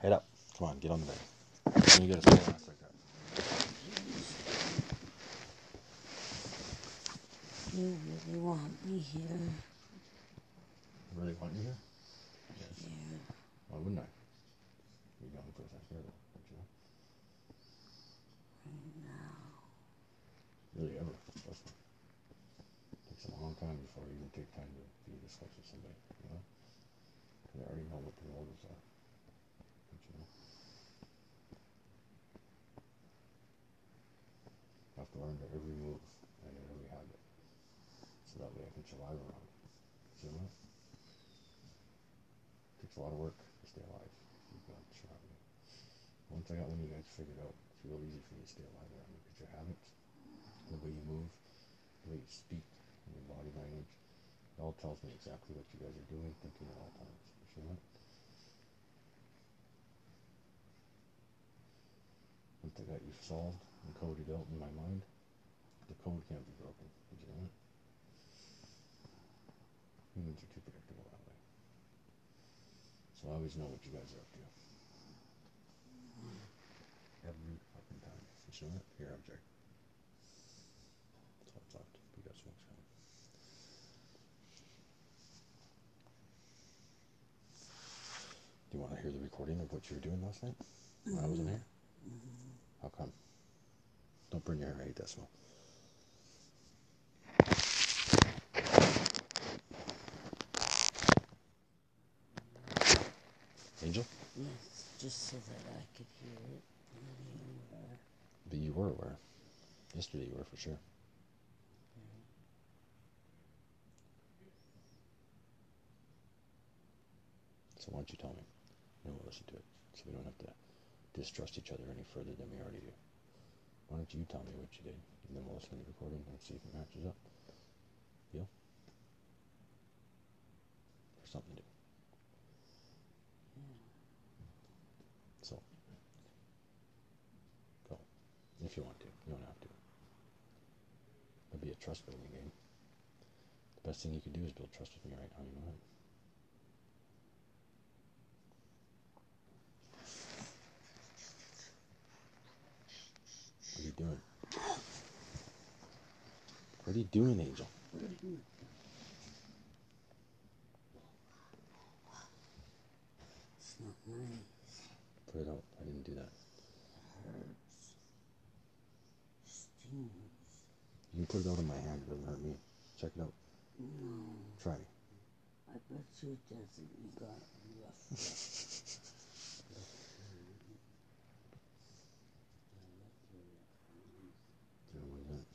Head up. Come on, get on the bed. Let me get a ass like that. You really want me here. Really want you here? Yeah. Why wouldn't I? You're going place I care about, don't you know? Right now. Really ever. Trust me. takes a long time before you even take time to be this close with somebody, you know? Because I already know what your motives are. Don't you know? I have to learn to every move and every habit. So that way I can survive around it. See what? takes a lot of work to stay alive. Once I got one of you guys figured out, it's real easy for me to stay alive around you because your habits, the way you move, the way you speak, and your body language, it all tells me exactly what you guys are doing, thinking at all times. You that? Once I got you solved and coded out in my mind, the code can't be broken. Did you know that? Humans are too predictable that way. So I always know what you guys are up to. Every fucking time. You that? Here. That's what's left. We got smokes coming. Do you want to hear the recording of what you were doing last night when I wasn't here? Mm-hmm. How come? Don't burn your hair, I hate that. Angel? Yes, just so that I could hear it. when you were- But you were aware. Yesterday you were for sure. So why don't you tell me? And we'll listen to it. So we don't have to distrust each other any further than we already do. Why don't you tell me what you did? And then we'll listen to the recording and see if it matches up. Deal? There's something to do. So go. If you want to. You don't have to. It'll be a trust building game. The best thing you can do is build trust with me right now, you know that? What are you doing? What are you doing, Angel? What are you doing? It's not nice. Put it out. I didn't do that. Hurts. Stings. You can put it out of my hand. It doesn't hurt me. Check it out. No. Try. I bet you it doesn't. You got a rough, rough. Do it like that.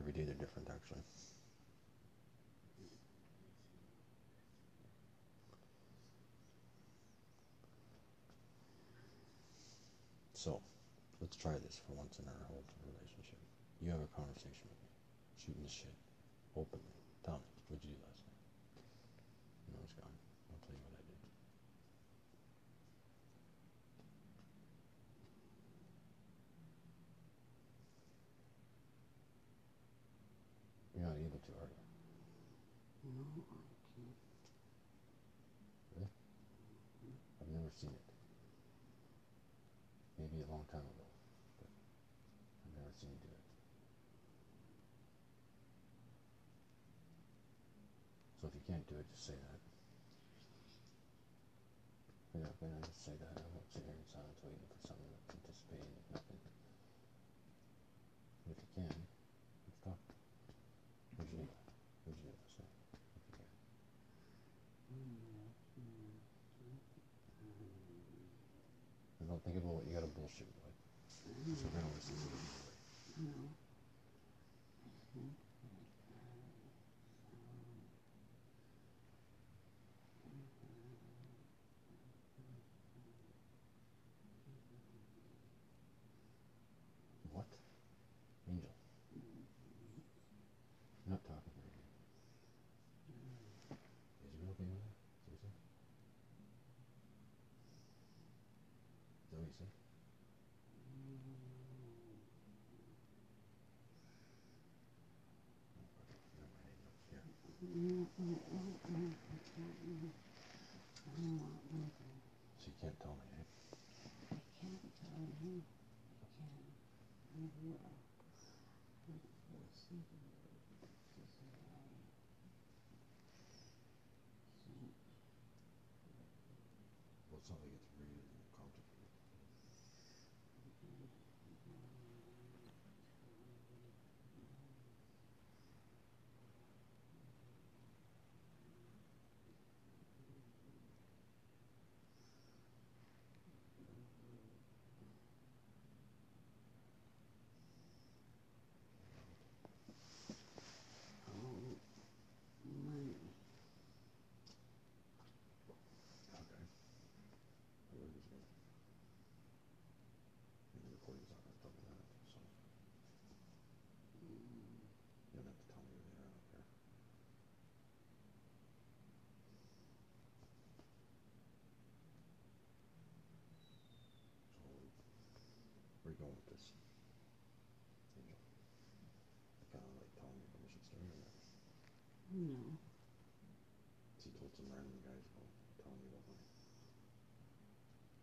Every day they're different, actually. So, let's try this for once in our whole relationship. You have a conversation with me, shooting the shit, openly. Tell me, what'd you do last night? No, it's gone. I'll tell you what I did. You're not able to, are you? No, I can't. Really? I've never seen it. Maybe a long time ago, but I've never seen you do it. So if you can't do it, just say that. You're not gonna just say that. I won't sit here in silence waiting for something to anticipate and nothing. If you can, let's talk. What'd you? What'd you? If you can. And don't think about what you gotta bullshit with. So to. reason. She can't tell me. With this? Angel? Like, kinda like permission? No. So you told some random guys about telling me about money.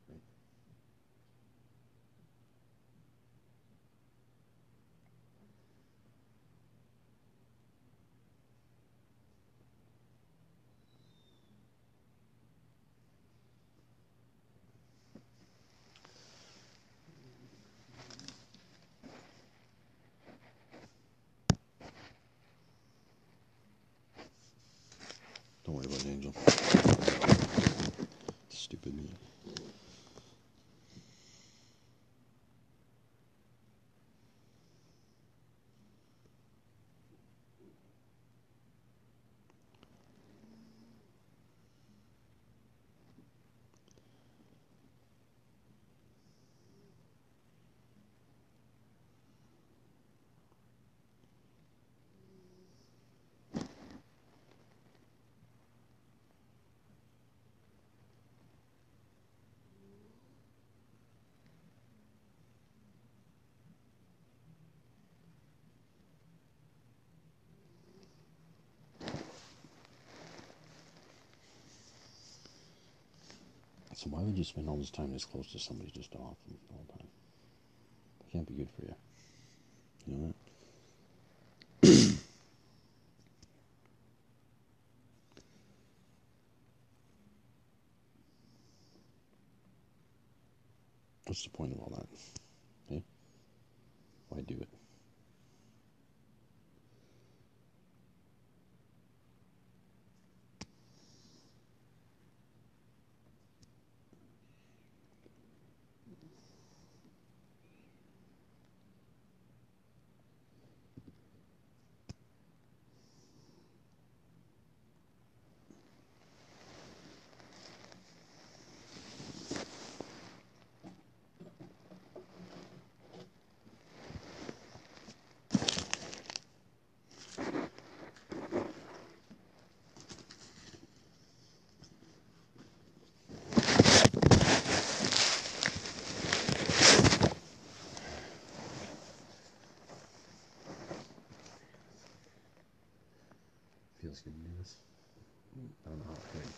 Right? Don't worry about it, Angel. Stupid me. So why would you spend all this time this close to somebody just off all the time? That can't be good for you. You know that? What's the point of all that? Okay? Why do it? Feels good to do this. I don't know how it could.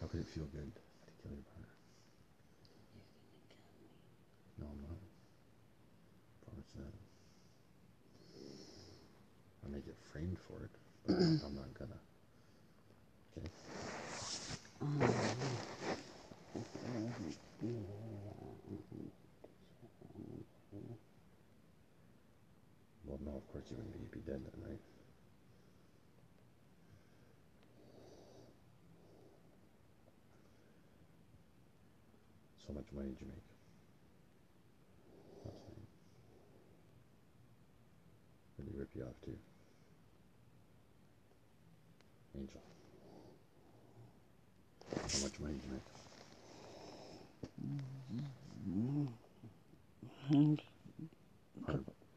How could it feel good to kill your partner? No, I'm not. Promise that. I may get framed for it, but I'm not gonna. Okay. Well, no, of course you wouldn't. You'd be dead that night. So much money did you make? Last. Did he rip you off too? Angel. How much money did you make?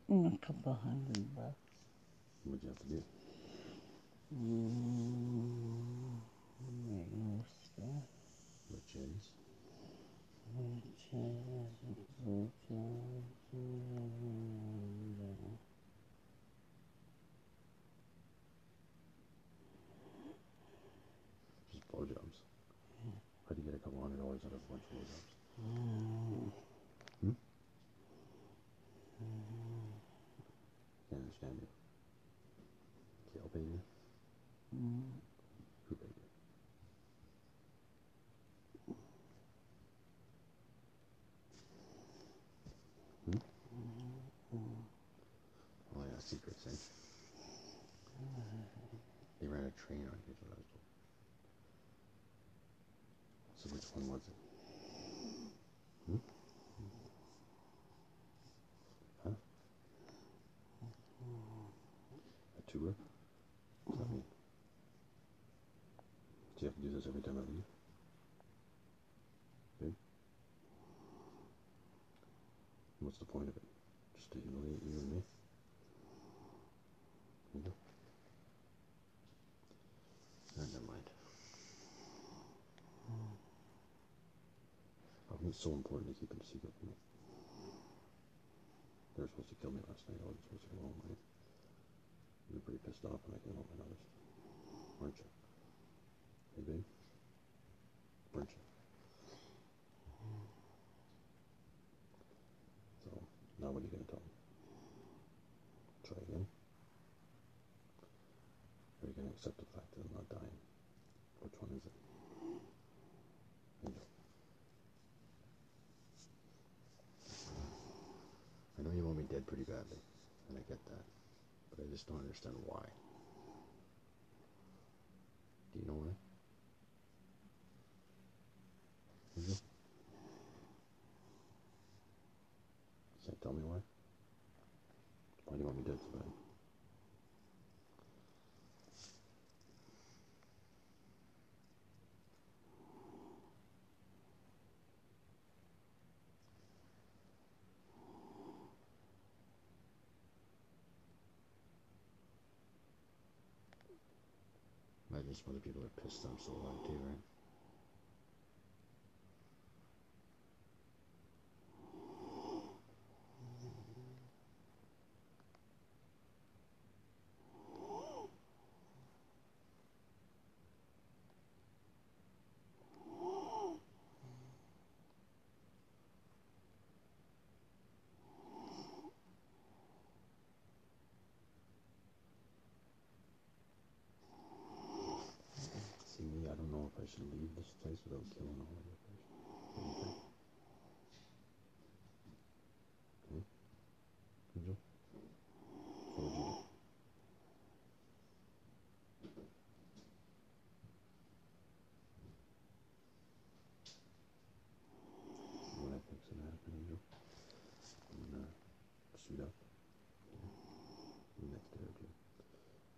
A couple hundred bucks. What'd you have to do? Mm, regular stuff. Which is? Which is, which is, and, uh, a bunch of those ups. Mm. Hmm? Can't understand you. Gail paid you? Mm. Who paid you? Hmm? Oh yeah, secrets, eh? They ran a train on is what I was told. So which one was it? Hmm? Huh? A tour? What's that mean? Do you have to do this every time I leave? Babe? What's the point of it? Just to humiliate? You know? Ah, never mind. How come it's so important to keep it a secret from me? They were supposed to kill me last night. I wasn't supposed to go home? You were pretty pissed off when I came home, I noticed. Weren't you? Hey, babe? Weren't you? So, now what are you going to tell me? Try again? Or are you going to accept the fact that I'm not dying? Which one is it? Angel. I know you want me dead pretty badly, and I get that, but I just don't understand why. Do you know why? Angel? Can't tell me why? Why do you want me dead so bad? Imagine some other people are pissed I'm still too, right? See me, I don't know if I should leave this place without killing all of you first. What do you think? Hmm? Angel? What would you do? What I think's gonna happen, Angel? I'm gonna suit up. I'm next to her too.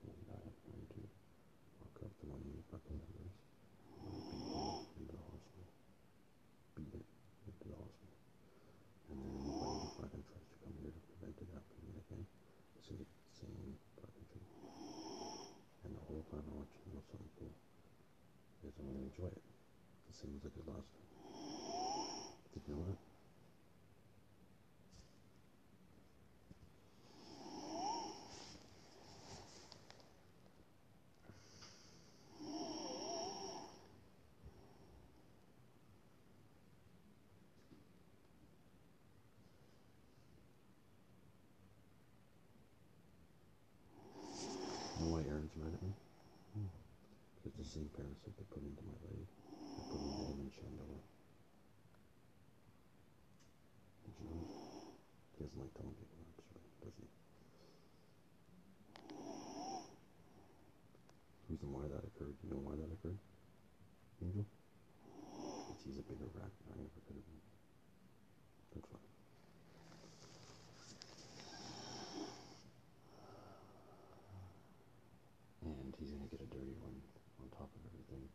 And I'm going to walk up to one of you fucking members. I'm gonna beat you into the hospital. Beat it into the hospital. And then anybody who fucking tries to come here to prevent it happening again, it's gonna get the same fucking thing. And the whole time I want you to know something cool. Is I'm gonna enjoy it. The same as I did you know that? Why Aaron's mad at me? Hmm. Because the same parasite they put into my leg, He doesn't like people he? Reason why that occurred, you know why that occurred? Angel? Because he's a bigger rat than I ever could have been. That's why. And he's gonna get a dirty one on top of everything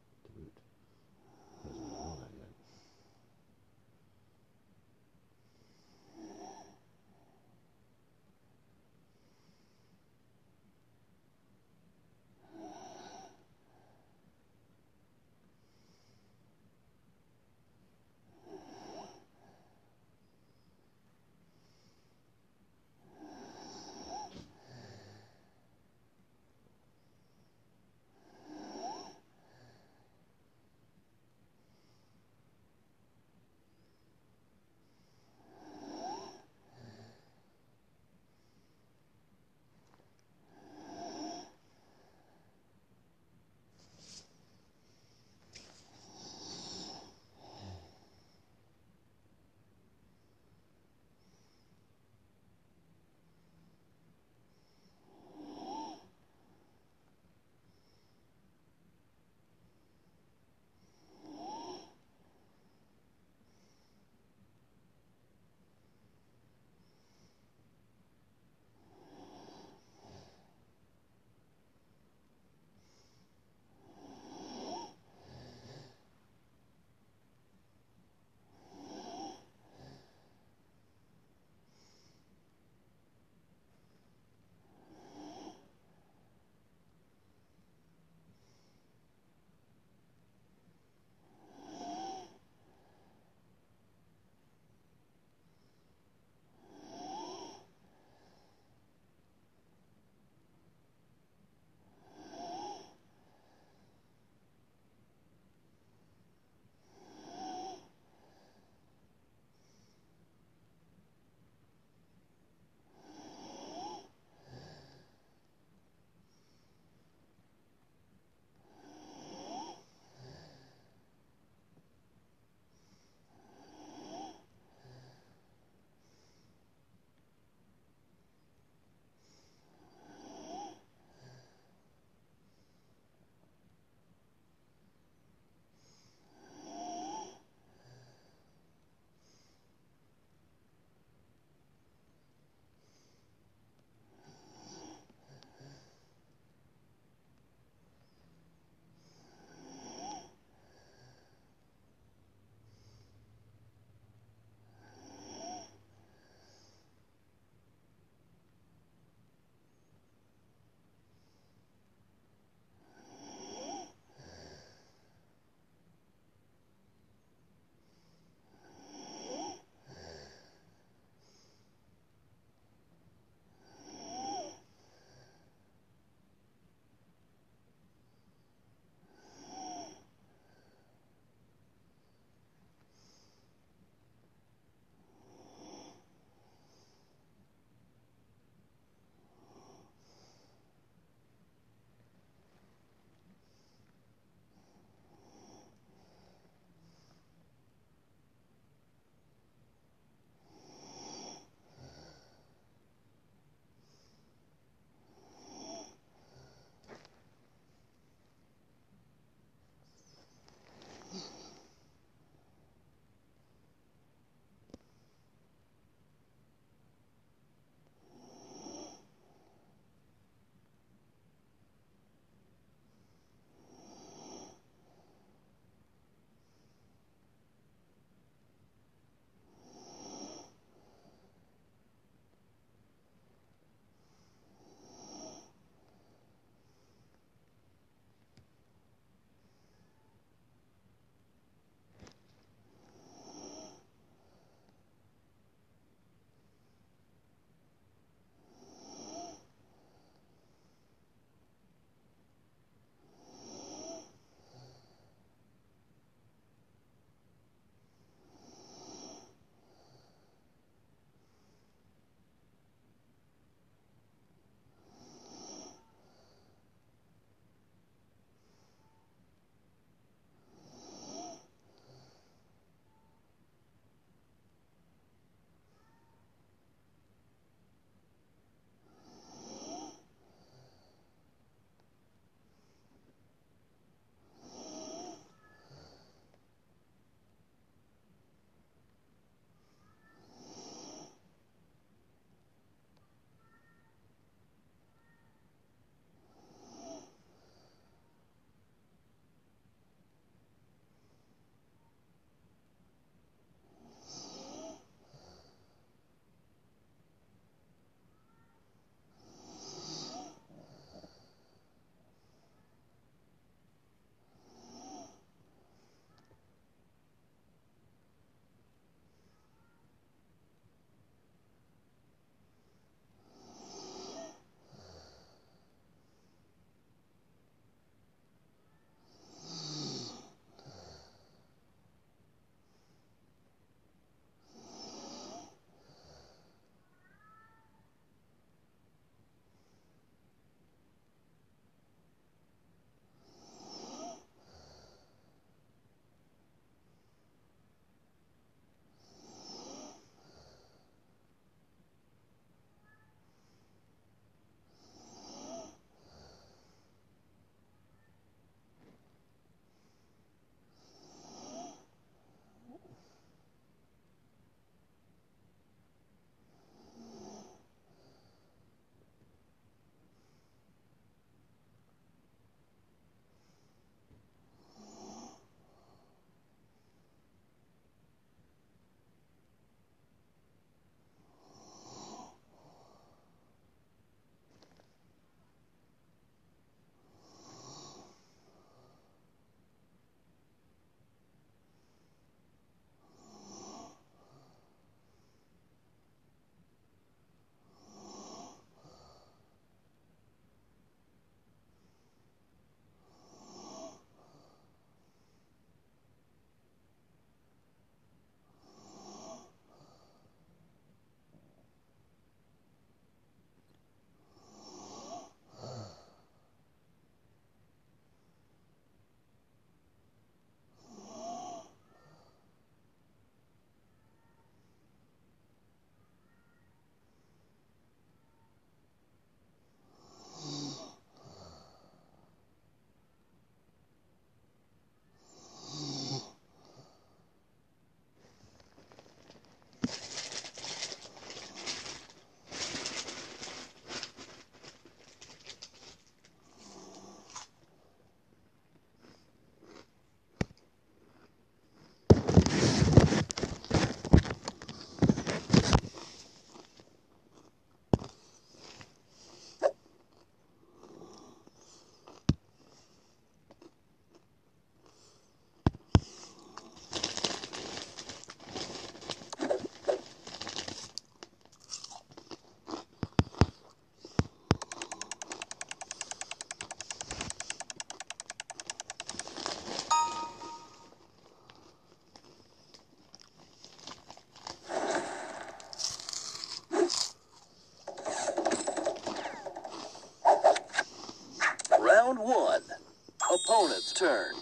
Opponent's turn.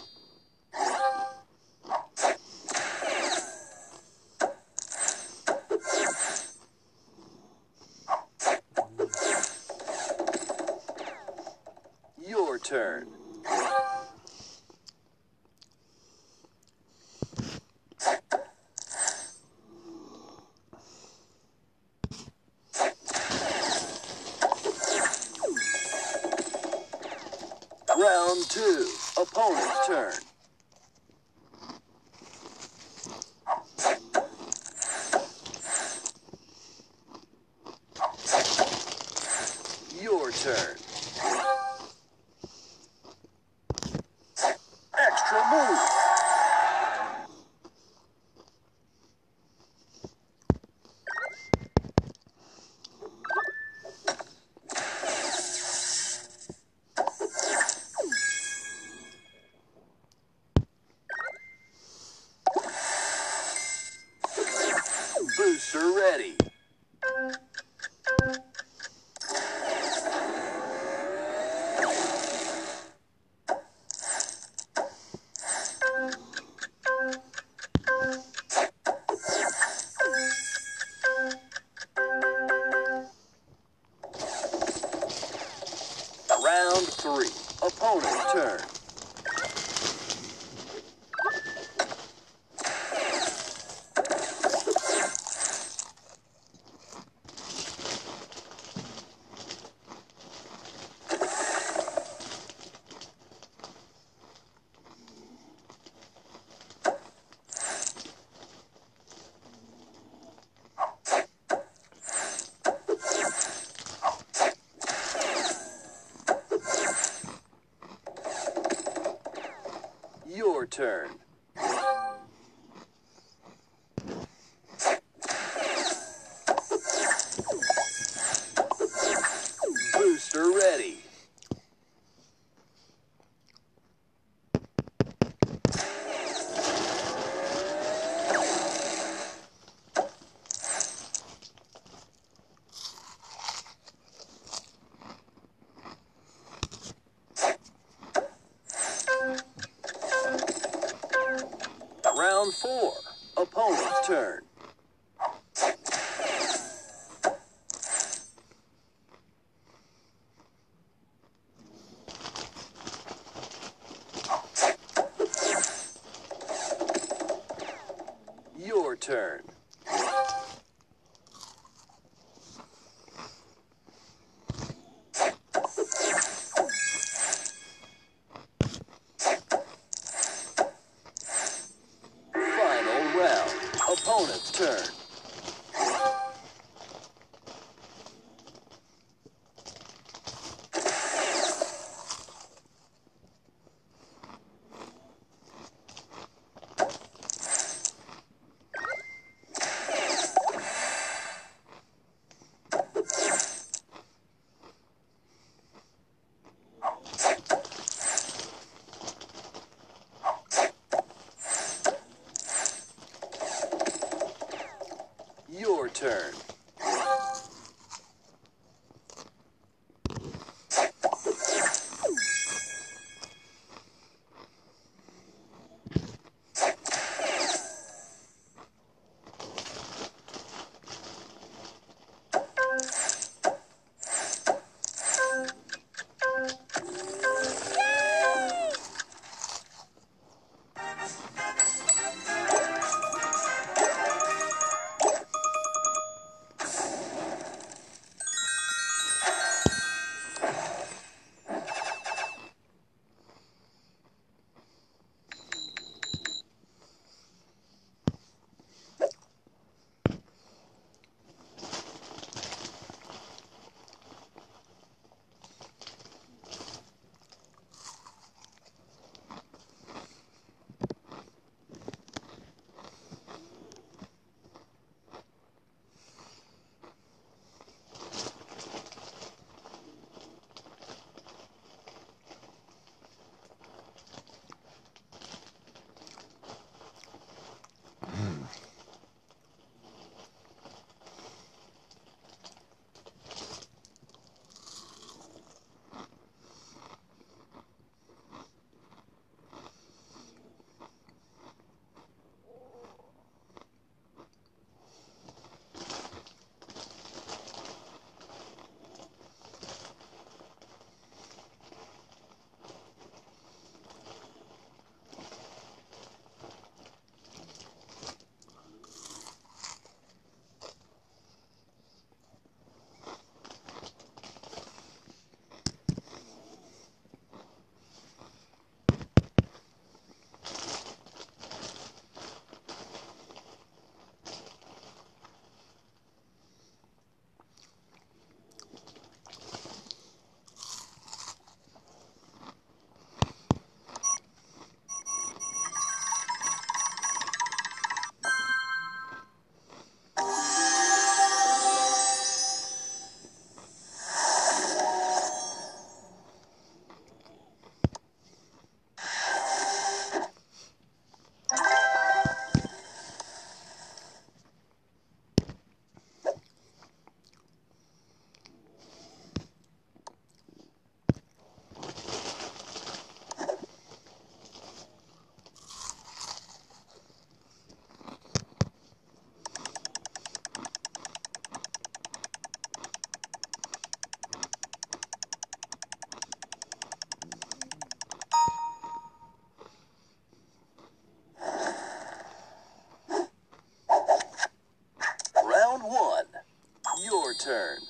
return.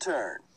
Turn.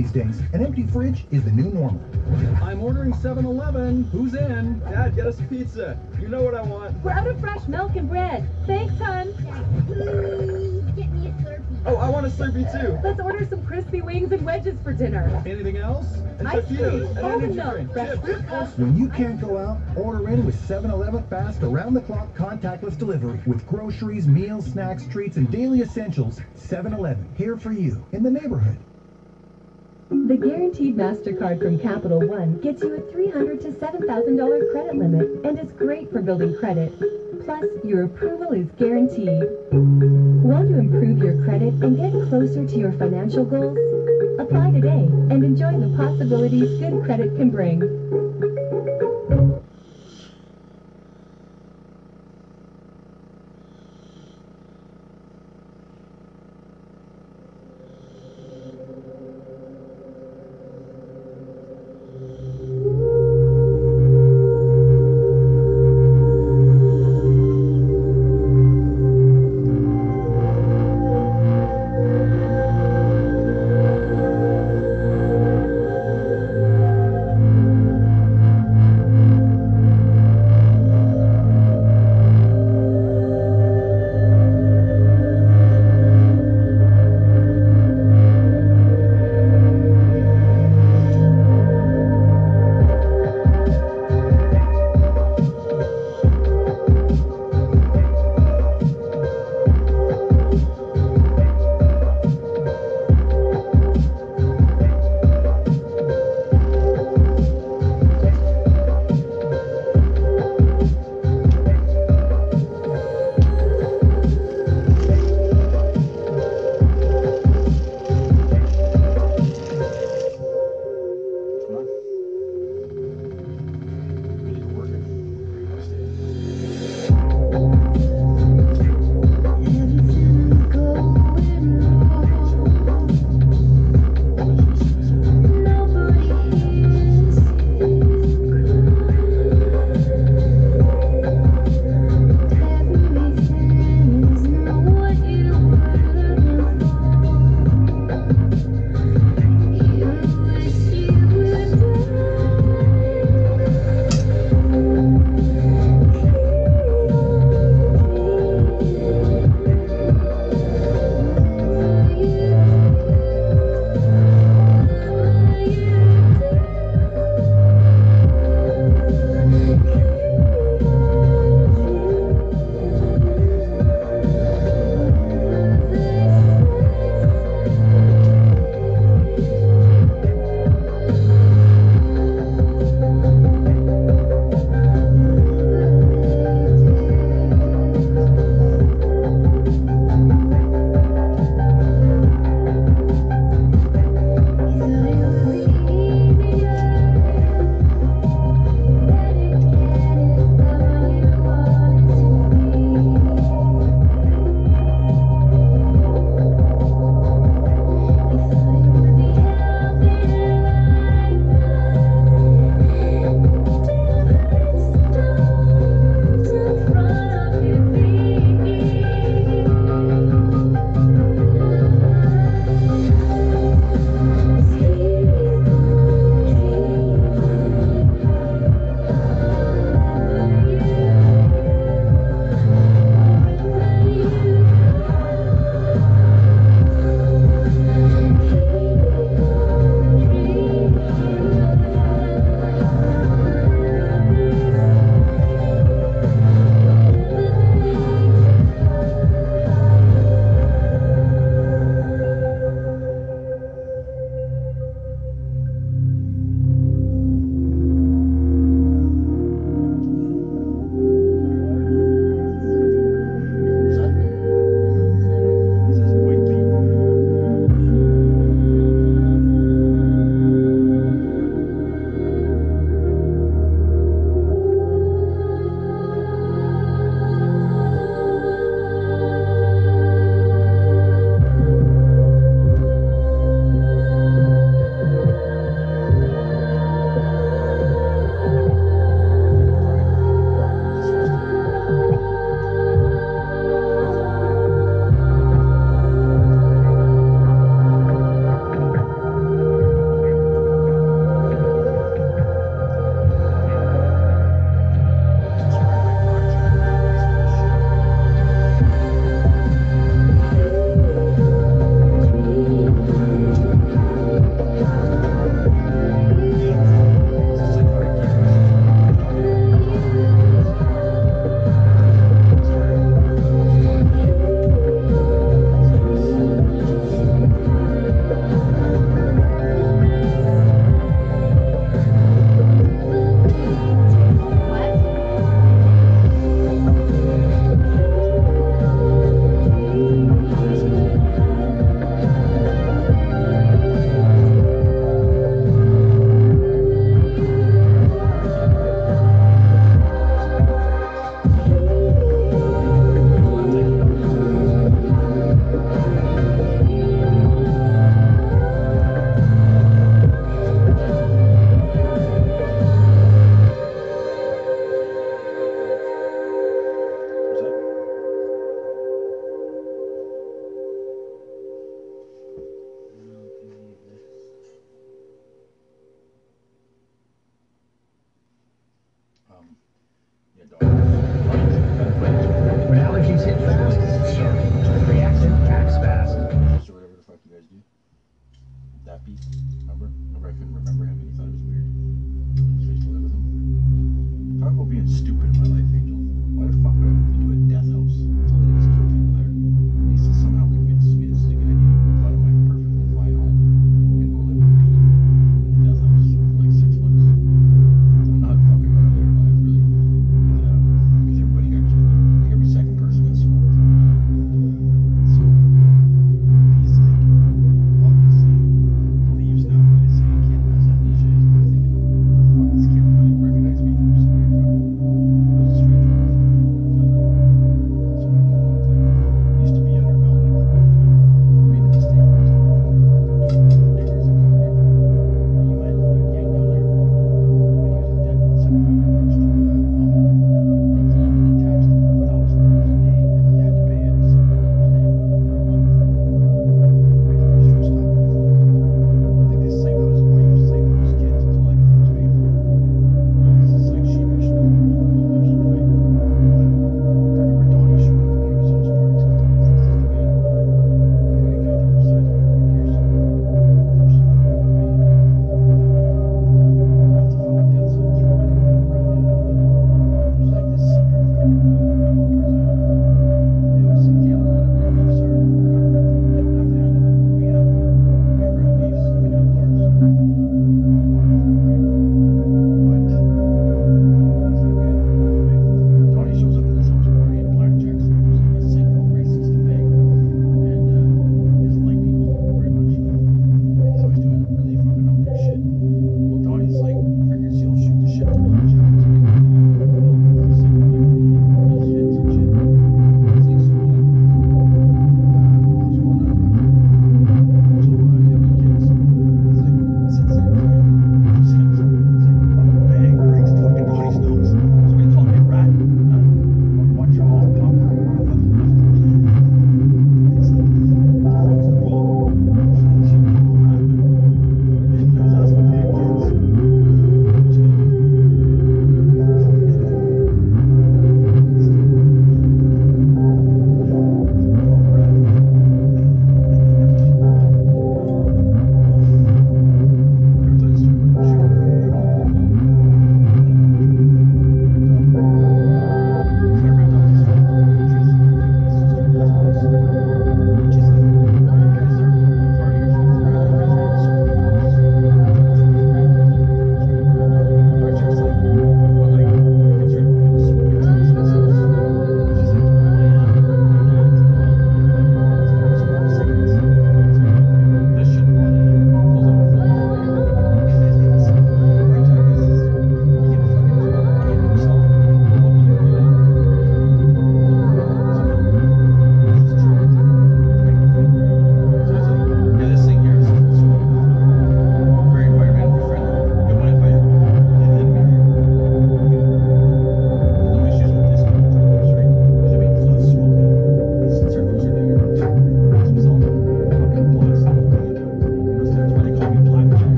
These days, an empty fridge is the new normal. I'm ordering 7-Eleven. Who's in? Dad, get us a pizza. You know what I want. We're out of fresh milk and bread. Thanks, hon. Please get me a Slurpee. Oh, I want a Slurpee too. Let's order some crispy wings and wedges for dinner. Anything else? And Ice cream, taquitos, and almond milk, fresh chips. fruit. When you can't go out, order in with 7-Eleven fast around-the-clock contactless delivery with groceries, meals, snacks, treats, and daily essentials. 7-Eleven, here for you in the neighborhood. The guaranteed MasterCard from Capital One gets you a 300 to $7,000 credit limit and is great for building credit. Plus, your approval is guaranteed. Want to improve your credit and get closer to your financial goals? Apply today and enjoy the possibilities good credit can bring.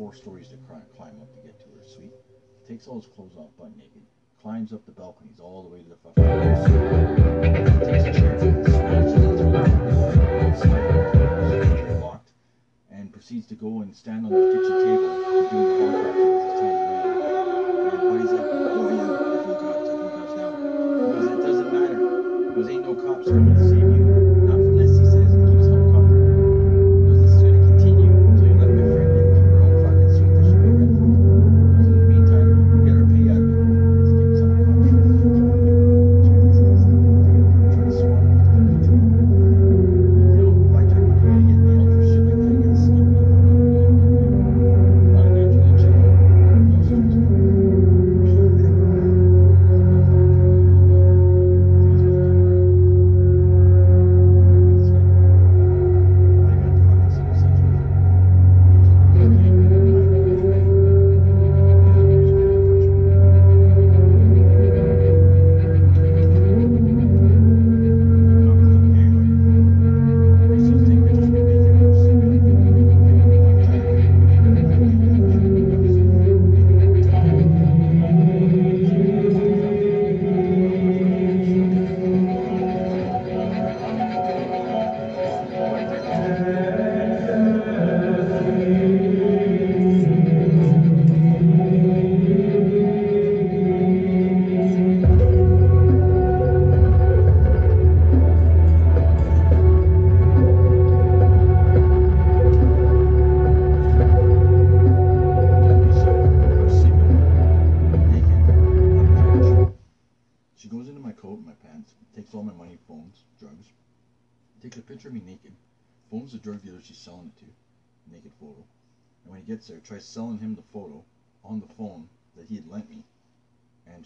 Four stories to climb up to get to her suite. Takes all his clothes off, butt naked. Climbs up the balconies all the way to the fucking. Takes a chair, smashes it through the sliding locked, and proceeds to go and stand on the kitchen table to do the contract with his tiny man. And Buddy's like, "Oh yeah, there's no cops, there's no cops now." Goes, "It doesn't matter, because ain't no cops coming to save you.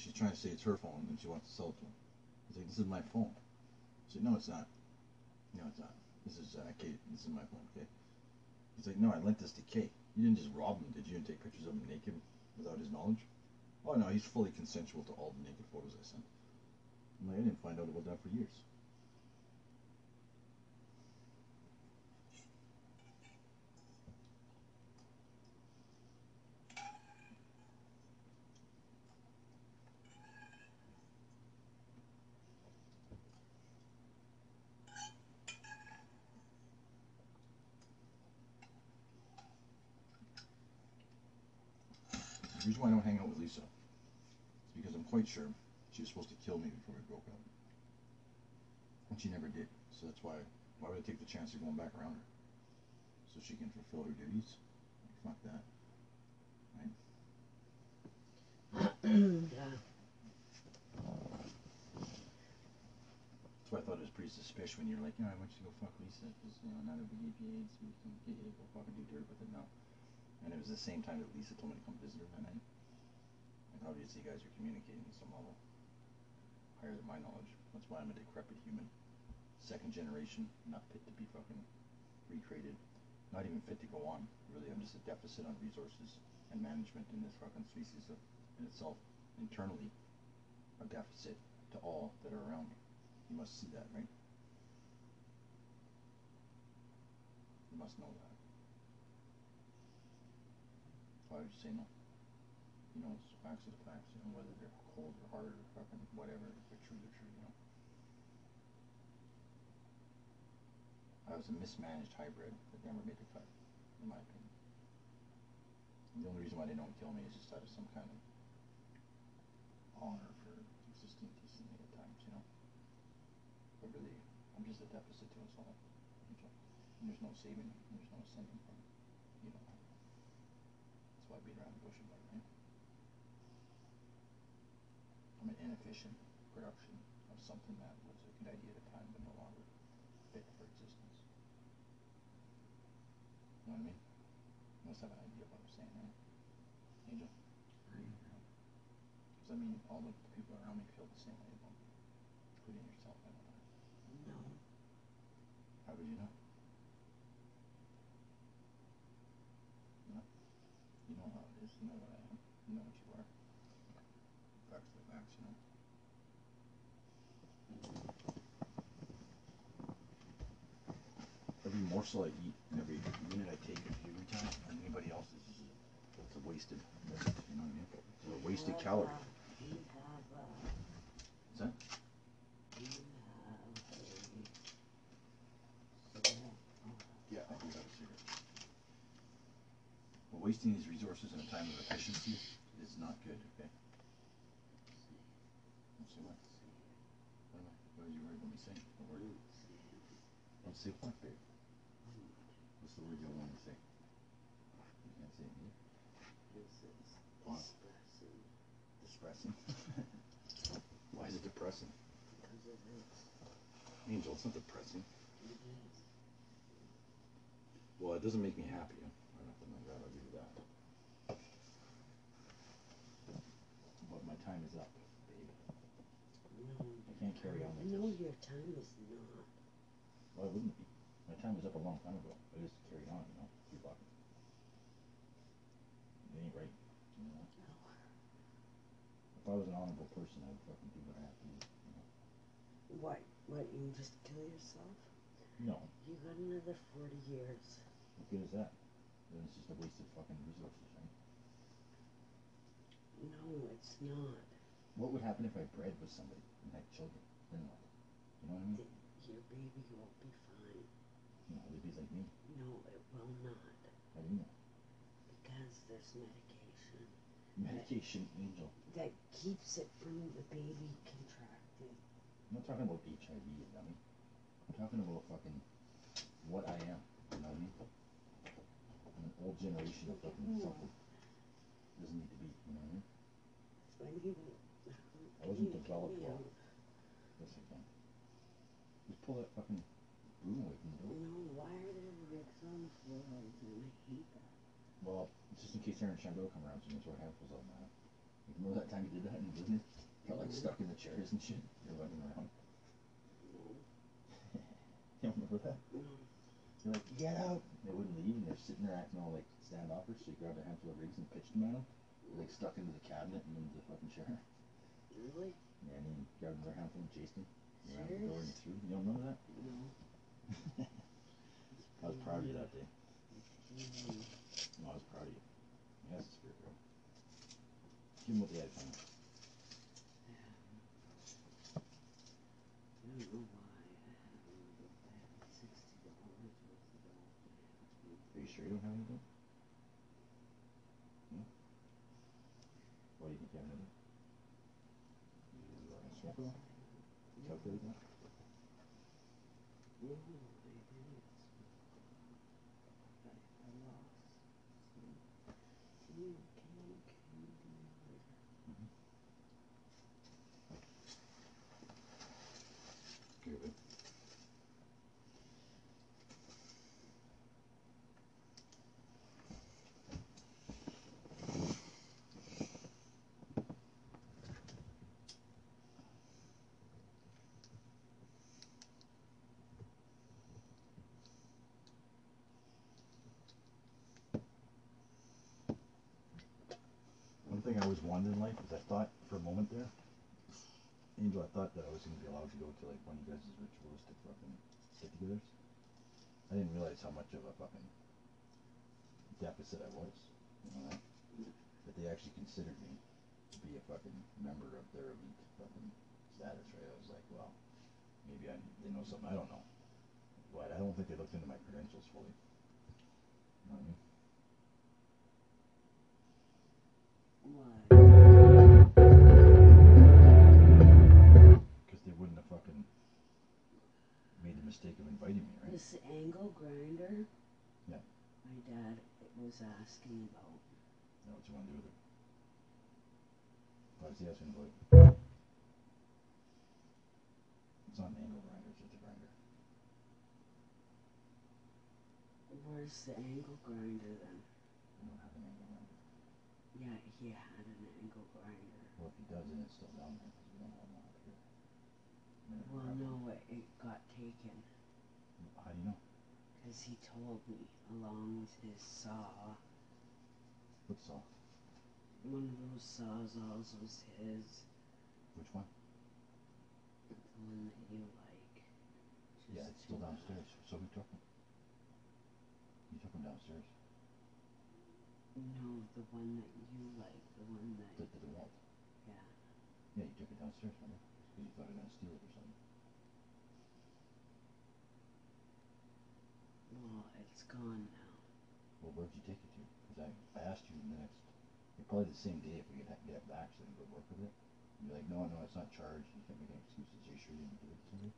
She's trying to say it's her phone and she wants to sell it to him. He's like, This is my phone. I said, No, it's not. No, it's not. This is uh, Kate. This is my phone, okay? He's like, No, I lent this to Kate. You didn't just rob him, did you, and take pictures of him naked without his knowledge? Oh, no, he's fully consensual to all the naked photos I sent. I'm like, I didn't find out about that for years. The reason why I don't hang out with Lisa is because I'm quite sure she was supposed to kill me before we broke up. And she never did. So that's why why would I take the chance of going back around her? So she can fulfill her duties? Fuck that. Right? yeah. That's why I thought it was pretty suspicious when you're like, yeah, I want you to go fuck Lisa because you know now that we gave you AIDS, we can get you to go fucking do dirt with it now. And it was the same time that Lisa told me to come visit her that night. And obviously, you guys are communicating at some level higher than my knowledge. That's why I'm a decrepit human, second generation, not fit to be fucking recreated, not even fit to go on. Really, I'm just a deficit on resources and management in this fucking species of, in itself, internally, a deficit to all that are around me. You must see that, right? You must know that. Why would you know, are facts, you know, whether they're cold or hard or fucking whatever, they're true, they're true, you know. I was a mismanaged hybrid that never made the cut, in my opinion. The only reason why they don't kill me is just out of some kind of honor for existing decently at times, you know. But really, I'm just a deficit to us all. And there's no saving, me, there's no ascending from it. You know that. That's why I beat around the bush about it, right? Inefficient production of something that was a good idea at a time, but no longer fit for existence. You know what I mean? You must have an idea of what I'm saying, right? Angel? Because I mean, all the people around me feel the same way about me, including yourself. I know that. No. How would you know? No? You know how it is. You know what I am. You know what you are. Facts are the facts, you know. Eat every unit I take every time and anybody else's is a wasted, waste, you know what I mean? It's a wasted calorie. You Is that? you. Yeah, I have a cigarette. But wasting these resources in a time of efficiency is not good, okay? Let's see what. What are you worried about me saying? What word? Let's see what, What's the word you want to say? You can't say it here. This is dispersing Depressing. Why is it depressing? because it is. Angel, it's not depressing. It is. Well, it doesn't make me happy. I don't know that. I'll give you that. But my time is up, babe. No, I can't carry on like no, this. your time is not. Why wouldn't it be? My time was up a long time ago. I just carried on, you know. Keep walking. It ain't right. You know? If I was an honorable person, I would fucking do what I have to do. You know? What? What? You just kill yourself? No. You got another forty years. What good is that? Then it's just a waste of fucking resources, right? No, it's not. What would happen if I bred with somebody and had children? Then what? You know what I mean? Th- Your baby won't be fine. You know, they'd be like me. No, it will not. How do you know? Because there's medication Medication angel. Keeps it from the baby contracting. I'm not talking about HIV, you dummy. I'm talking about fucking what I am. You know what I mean? I'm an old generation of fucking hmm. something. Doesn't need to be. You know what I mean? I wasn't developed well. Yes, I can. Just pull that fucking broom away from the door. No, why are there ricks on the floor all the time? I hate that. Well, just in case Aaron Shandor come around, so you can throw handfuls of them at him. You remember that time you did that in Disney? Got like stuck in the chairs and shit. You're running around. you don't remember that? You're like, get out! They wouldn't leave, and they're sitting there acting all like standoffish. So you grabbed a handful of rigs and pitched them at them. They're like stuck into the cabinet and into the fucking chair. Really? Yeah, and then you grabbed another handful and chased them. Out the door and threw. You don't remember that? No. I was proud of you that day. Mhm. No, I was proud of you. You had the spirit, bro. Give them what they had coming. I don't know why I haven't, but I had sixty dollars worth of dog Are you sure you don't have anything? No? Why do you think you have another? You uh, smoke it all? Calculate that? No, I didn't. I, I lost some. Can you, can you, can you do me a favor? You're good. One thing I always wanted in life is I thought for a moment there, Angel, I thought that I was going to be allowed to go to like one of you guys' ritualistic fucking get-togethers. I didn't realize how much of a fucking deficit I was. You know that? That they actually considered me to be a fucking member of their elite fucking status, right? I was like, well, maybe I, they know something I don't know. But I don't think they looked into my credentials fully. You know what I mean? Because they wouldn't have fucking made the mistake of inviting me, right? This angle grinder? Yeah. My dad was asking about. You know what you want to do with it? Why is he asking about it? It's not an angle grinder, it's just a grinder. Where's the angle grinder then? I don't have an angle grinder. Yeah, he had an angle grinder. Well, if he does, then it's still down there because we don't have one up here. I mean, Well, no, it, it got taken. How do you know? Because he told me, along with his saw. What saw? One of those sawzalls was his. Which one? The one that you like. Yeah, it's still downstairs. So who took him? You took him downstairs. No, the one that you like, the one that, The, the DeWalt. yeah. Yeah, you took it downstairs, remember? Because you thought I was gonna steal it or something. Well, it's gone now. Well, where'd you take it to? Because I, I asked you the next, probably the same day if we could get it back so can go work with it. You're like, no, no, it's not charged. You kept making excuses. Are you sure you didn't give it to somebody?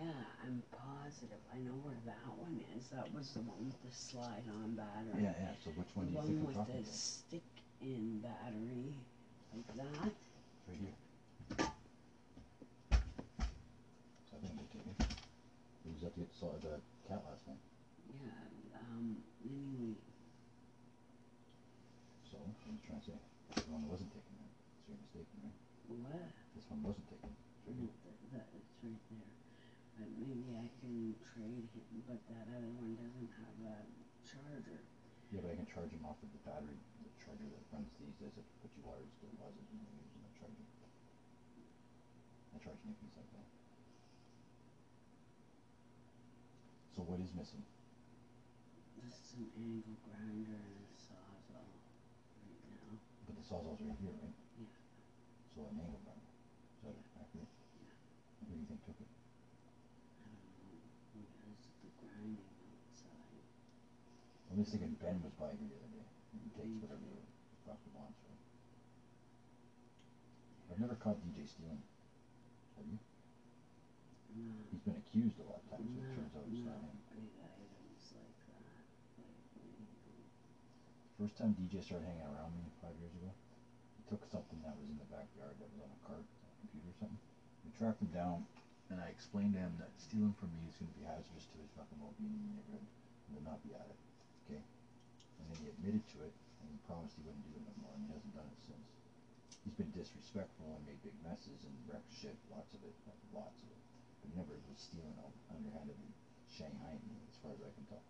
Yeah, I'm positive. I know where that one is. That was the one with the slide on battery. Yeah, yeah. So which one The do you one think with talking the about? stick in battery. Like that. Right here. So I think they took it. We was at the, saw the cat last night. Yeah, um, anyway. So, what are you trying to say? The one that wasn't taken then. So you're mistaken, right? What? This one wasn't taken. It's right No, here. that, that, it's right there. But maybe I can trade him, but that other one doesn't have a charger. Yeah, but I can charge him off of the battery, the charger that runs these as if but you wires still was it, you know, using that charger. I charge Nicky's like that. So what is missing? This is an angle grinder and a sawzall right now. But the sawzall's right here, right? Yeah. So an angle grinder. Is that accurate? Yeah. And who do you think took it? I don't know. Who has the grinding outside? I'm just thinking Ben was by here the other day. He takes whatever the fuck he wants, right? I've never caught DJ stealing. Have you? No. He's been accused a lot of times, but it turns out it's no not him. big items like that. Like, First time DJ started hanging around me five years ago, he took something that was in the backyard that was on a cart, a computer or something. We tracked him down, and I explained to him that stealing from me is going to be hazardous to his fucking well-being in the neighborhood, and to not be at it. Okay? And then he admitted to it, and he promised he wouldn't do it no more, and he hasn't done it since. He's been disrespectful and made big messes and wrecked shit, lots of it, like, lots of it. But he never was stealing underhandedly, Shanghaiing me, as far as I can tell.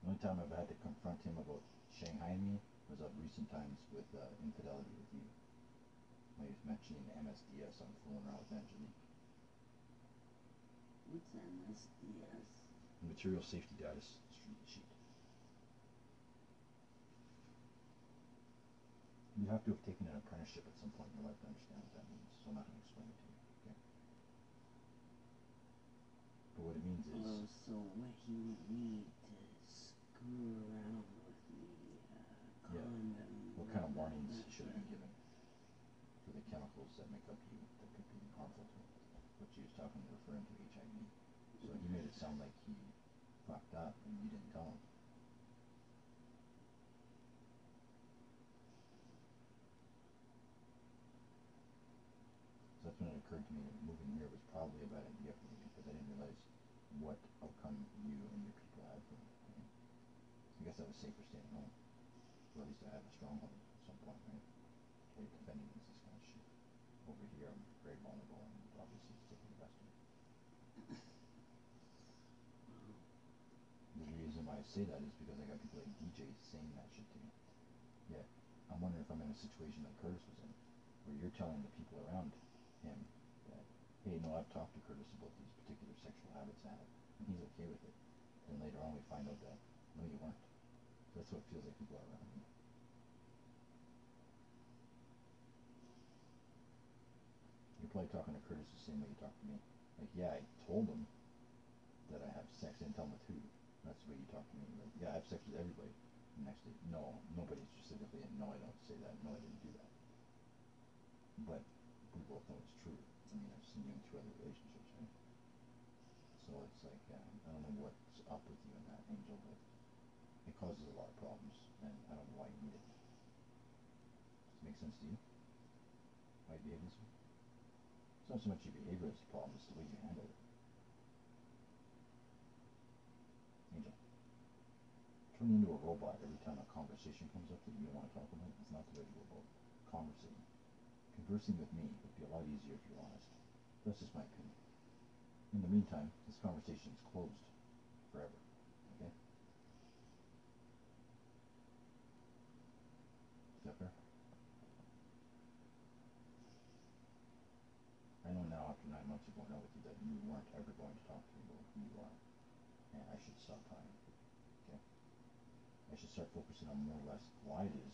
The only time I've had to confront him about Shanghaiing me was of recent times with uh, infidelity with you. When he was mentioning MSDS on the phone around with Angelique. what's MSDS? Material Safety Data You have to have taken an apprenticeship at some point in your life to understand what that means, so I'm not going to explain it to you, okay? But what it means is, Oh, so what he would need to screw around with me, uh, Yeah. condom. what kind of blah, warnings blah, should have blah. been given for the chemicals that make up you that could be harmful to him? What she was talking, referring to HIV. So he made it sound like he fucked up and you didn't tell him. So that's when it occurred to me that moving here was probably a bad idea for me because I didn't realize what outcome you and your people had from it. right? I guess I was safer staying home. Or at least I had a stronghold at some point, right? Way defending against this kind of shit. Over here, I'm very vulnerable and obviously it's taking the best of me. The reason why I say that is because I got people like DJ saying that shit to me. Yeah, I'm wondering if I'm in a situation like Curtis was in, where you're telling the people around him that, hey, no, I've talked to Curtis about these particular sexual habits I have, and he's okay with it. Then later on we find out that, no, you weren't. That's what it feels like people are around me. You're probably talking to Curtis the same way you talk to me. Like, yeah, I told him that I have sex, I didn't tell him with who. That's the way you talk to me. Like, yeah, I have sex with everybody. And day, no, nobody specifically, and no, I don't say that. No, I didn't do that. But we both know it's true. I mean, I've seen you in two other relationships, right? So it's like, um, I don't know what's up with you and that, Angel, but it causes a lot of problems, and I don't know why you need it. Does it make sense to you? Why you behave this way? It's not so much your behavior that's the problem, it's the way you handle it. Angel. Turning into a robot every time a conversation comes up that you don't want to talk about is not the way to go about conversing. Conversing with me would be a lot easier if you're honest. That's just my opinion. In the meantime, this conversation is closed forever. Okay? I know now after nine months of going out with you that you weren't ever going to talk to me about who you are. And I should stop trying. Okay? I should start focusing on more or less why it is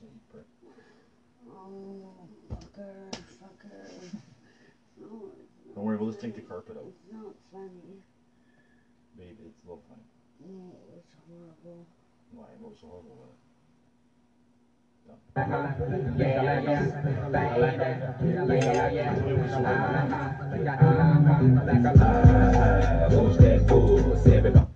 doing it intentionally, you prick. Oh, fucker, fucker. No, Don't worry, we'll just take the carpet out. It's not funny. Babe, it's a little funny. No, it's horrible. Why? What was horrible with it? What's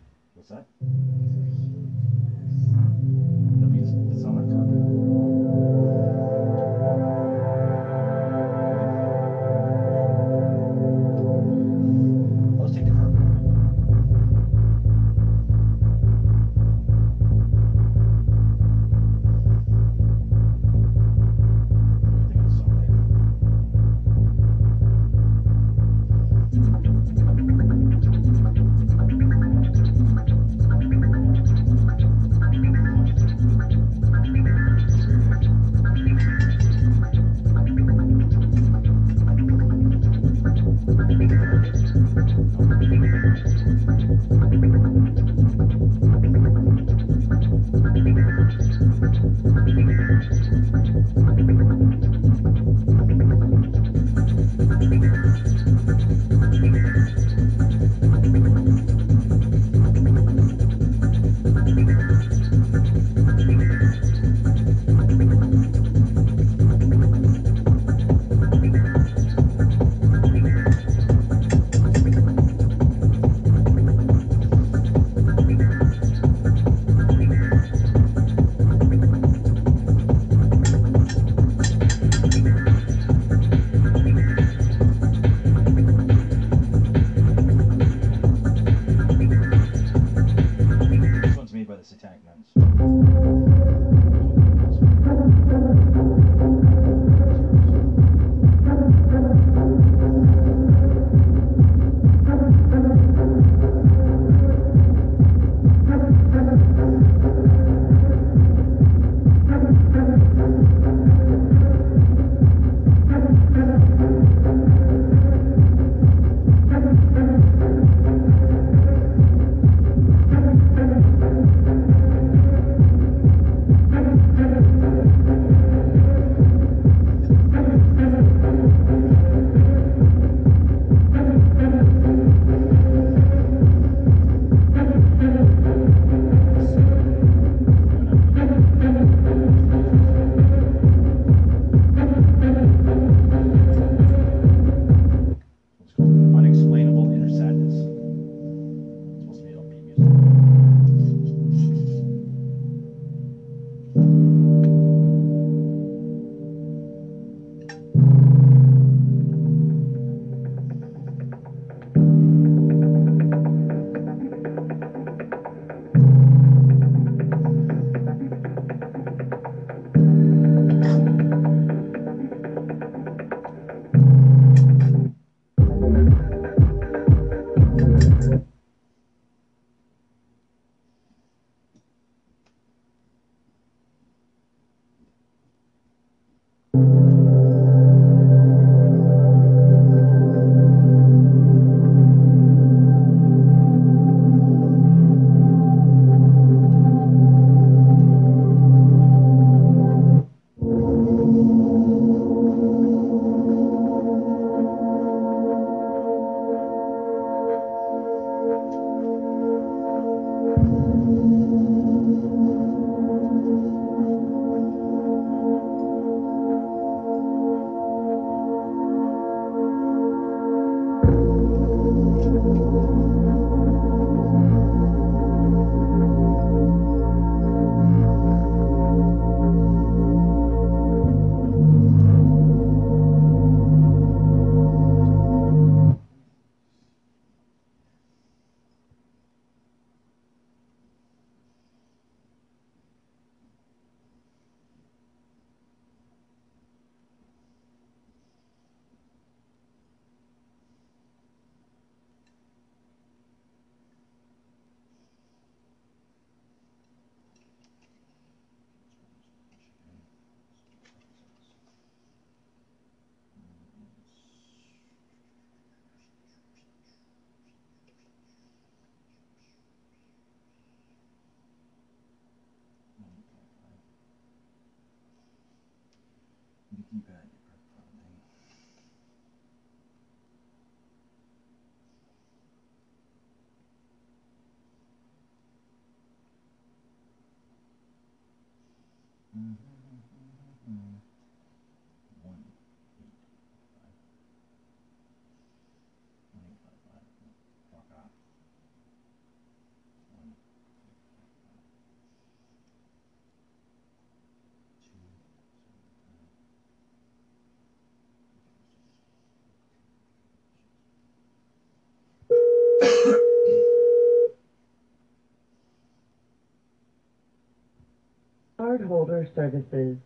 Cardholder services.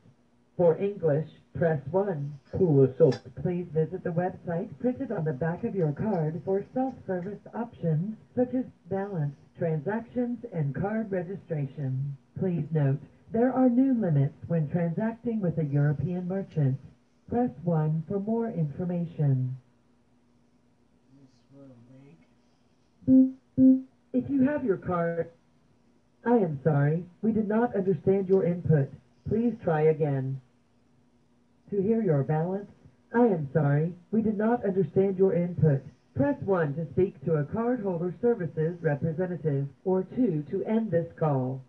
For English, press 1. Please visit the website printed on the back of your card for self-service options such as balance, transactions, and card registration. Please note, there are new limits when transacting with a European merchant. Press 1 for more information. This little lake. If you have your card, I am sorry, we did not understand your input. Please try again. To hear your balance, I am sorry, we did not understand your input. Press 1 to speak to a cardholder services representative, or 2 to end this call.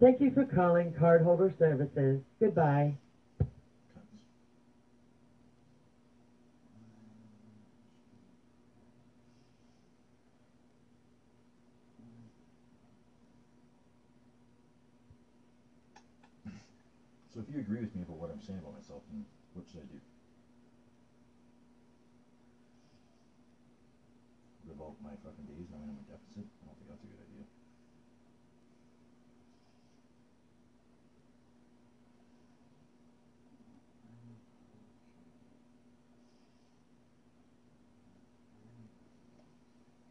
Thank you for calling Cardholder Services. Goodbye. So if you agree with me about what I'm saying about myself, then what should I do? Revoke my fucking days knowing I'm in deficit? I don't think that's a good idea.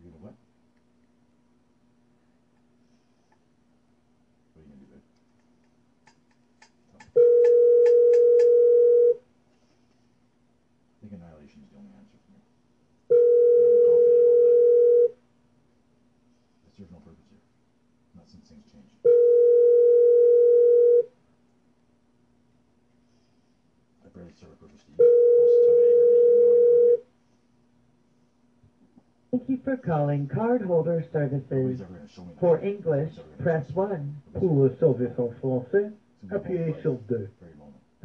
You're gonna what? What are you gonna do there? Tell me. I think annihilation is the only answer for me. And I'm confident about that. It serves no purpose here. Not since things changed. I barely serve a purpose to you. Most of the time I aggravate you, you know I aggravate. Thank you for calling Cardholder Services. Nobody's ever gonna show me For. English, Nobody's ever gonna press 1. Pour le service en français, It's gonna be appuyez sur ways. 2.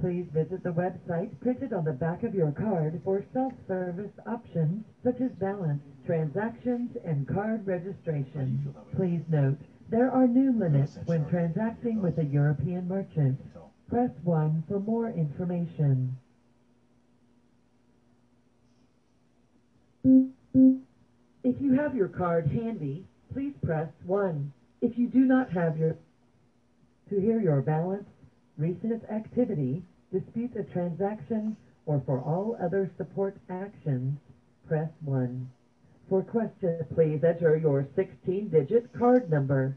Please visit the website printed on the back of your card for self-service options such as balance, transactions, and card registration. feel that way? Please note, there are new limits when transacting with a European merchant. You can tell. Press 1 for more information. If you have your card handy, please press 1. If you do not have your... To hear your balance, recent activity, dispute a transaction, or for all other support actions, press 1. For questions, please enter your 16-digit card number.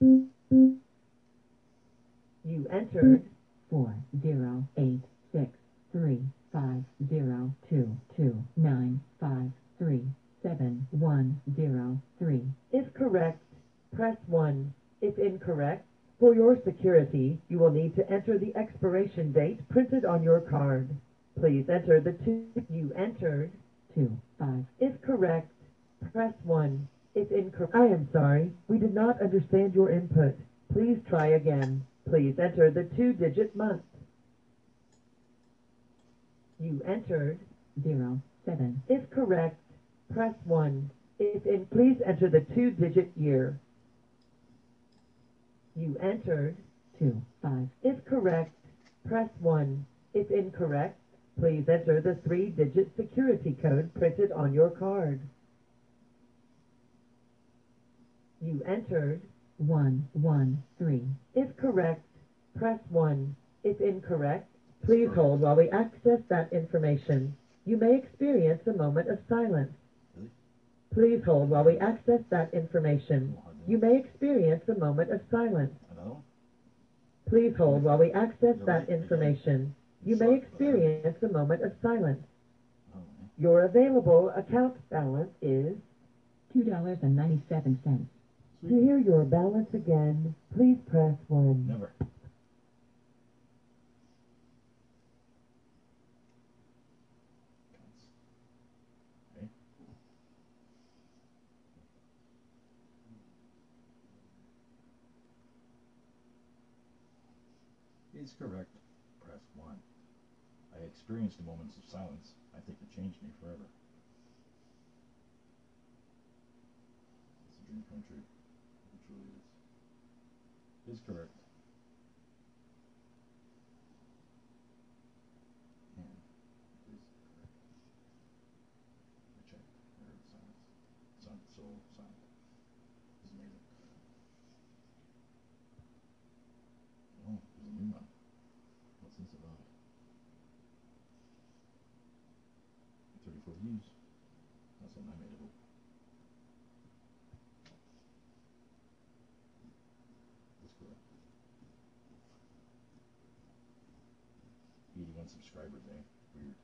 You entered Four zero eight six three five zero two two nine five three seven one zero three. If correct, press 1. If incorrect, for your security, you will need to enter the expiration date printed on your card. Please enter the two you entered. Two five If correct, press 1. Incorrect, I am sorry, we did not understand your input. Please try again. Please enter the two-digit month. You entered. zero seven If correct, press 1. If in, please enter the two-digit year. You entered. two five If correct, press 1. If incorrect, please enter the three-digit security code printed on your card. You entered 113. If correct, press 1. If incorrect, please hold while we access that information. You may experience a moment of silence. Please hold while we access that information. You may experience a moment of silence. Please hold while we access that information. You may experience a moment of silence. Your available account balance is $2.97. To hear your balance again, please press 1. Never. is correct, press 1. I experienced moments of silence. I think it changed me forever. It's a dream come true. Is correct. subscriber thing. Weird.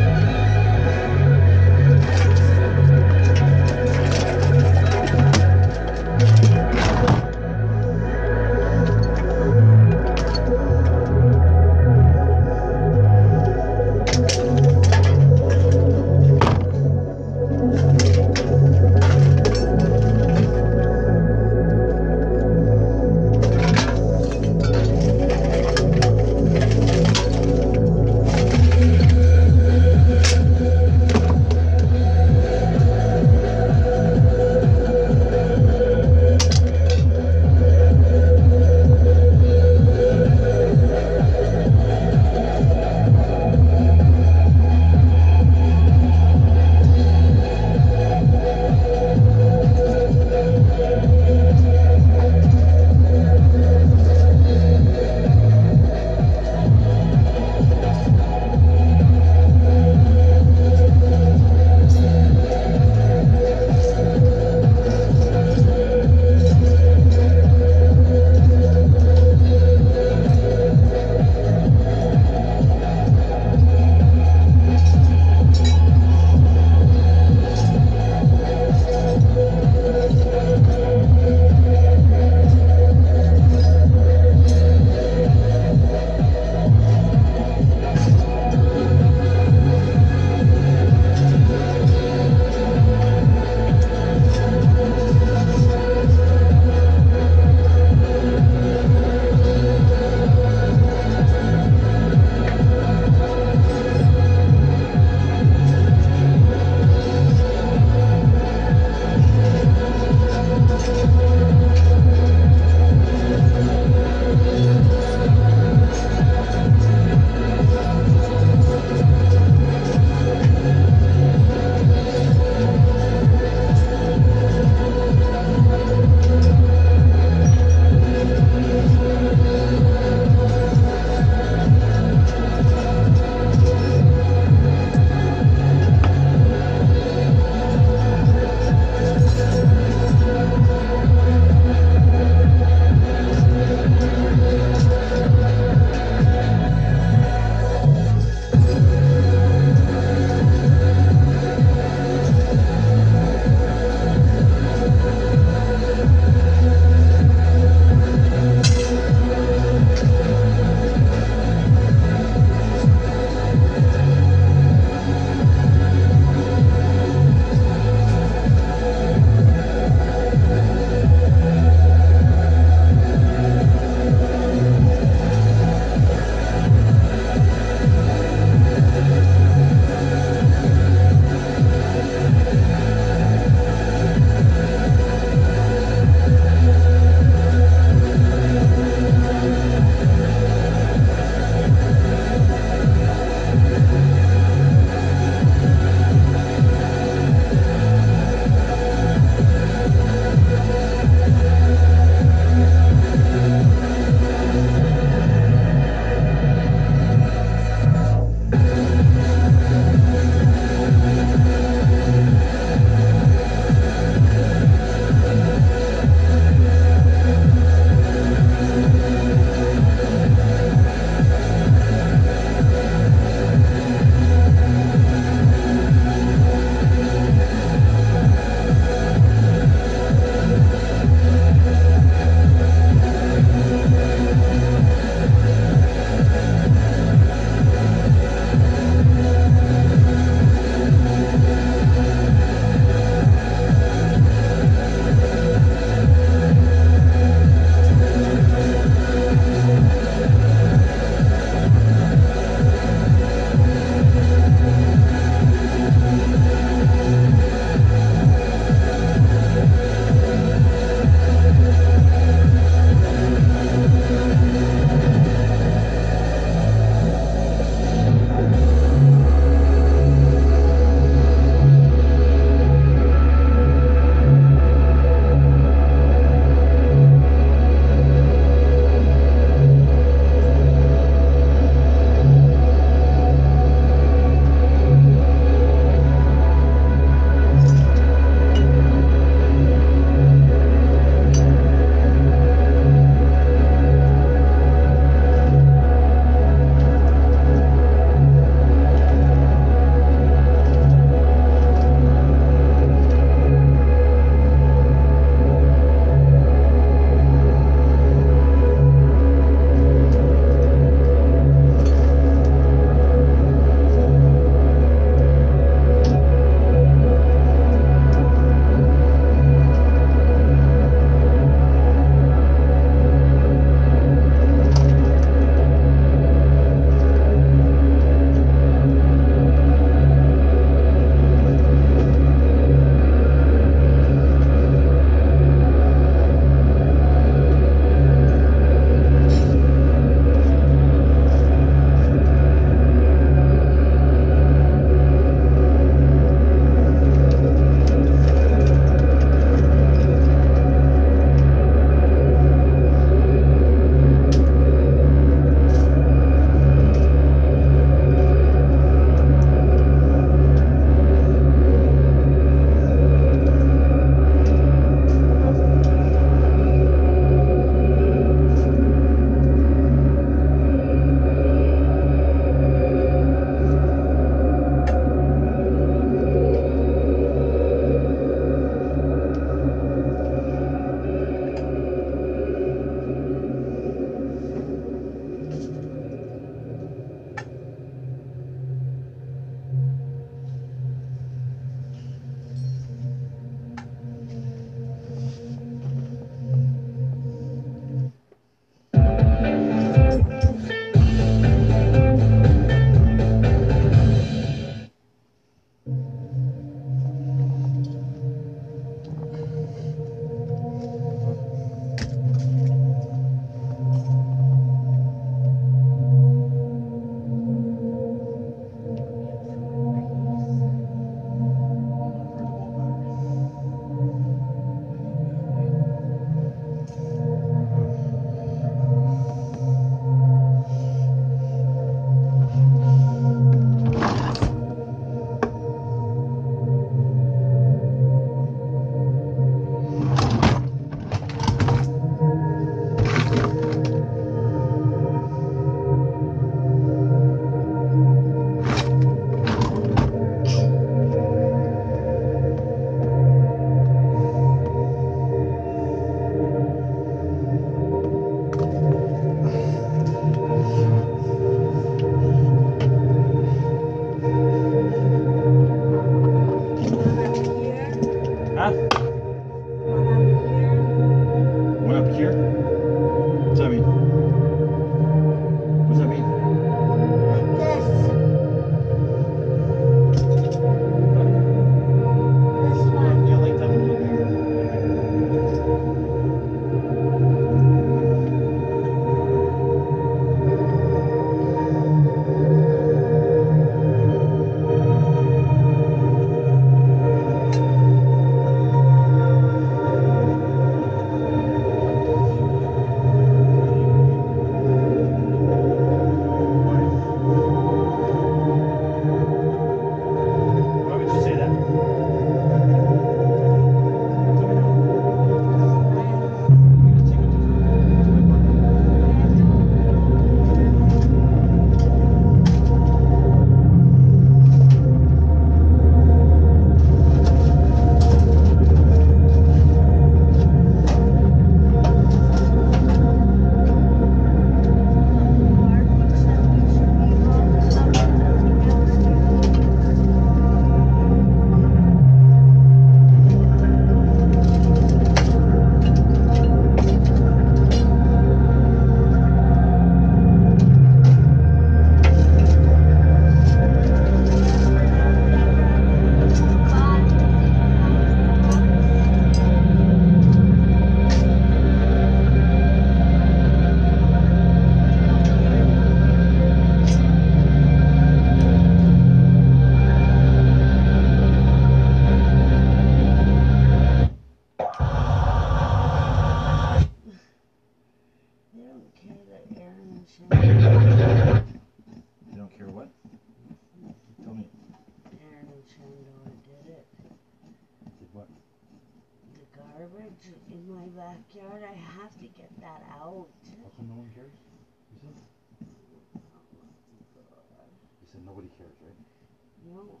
No.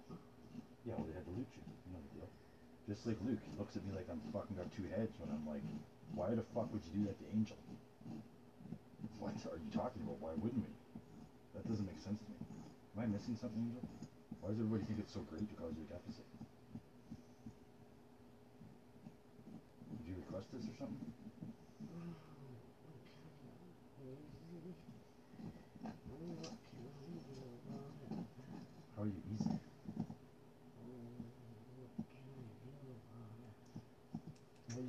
Yeah, well, they had to loot you. You know the deal. Just like Luke, he looks at me like I'm fucking got two heads when I'm like, why the fuck would you do that to Angel? What are you talking about? Why wouldn't we? That doesn't make sense to me. Am I missing something, Angel? Why does everybody think it's so great to cause you a deficit? Did you request this or something? How are you easy?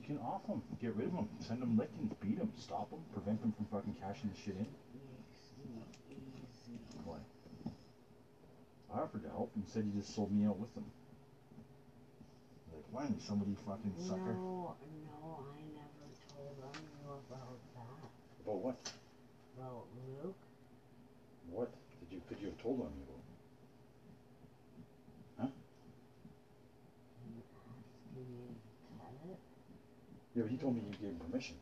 You can off them, get rid of them, send them licking, beat them, stop them, prevent them from fucking cashing the shit in. Why? I offered to help and said you just sold me out with them. Like, why didn't somebody fucking sucker? No, no, I never told them you about that. About what? About Luke. What did you could you have told on me about? Huh? You asking me to cut it? Yeah, but he told me you gave him permission.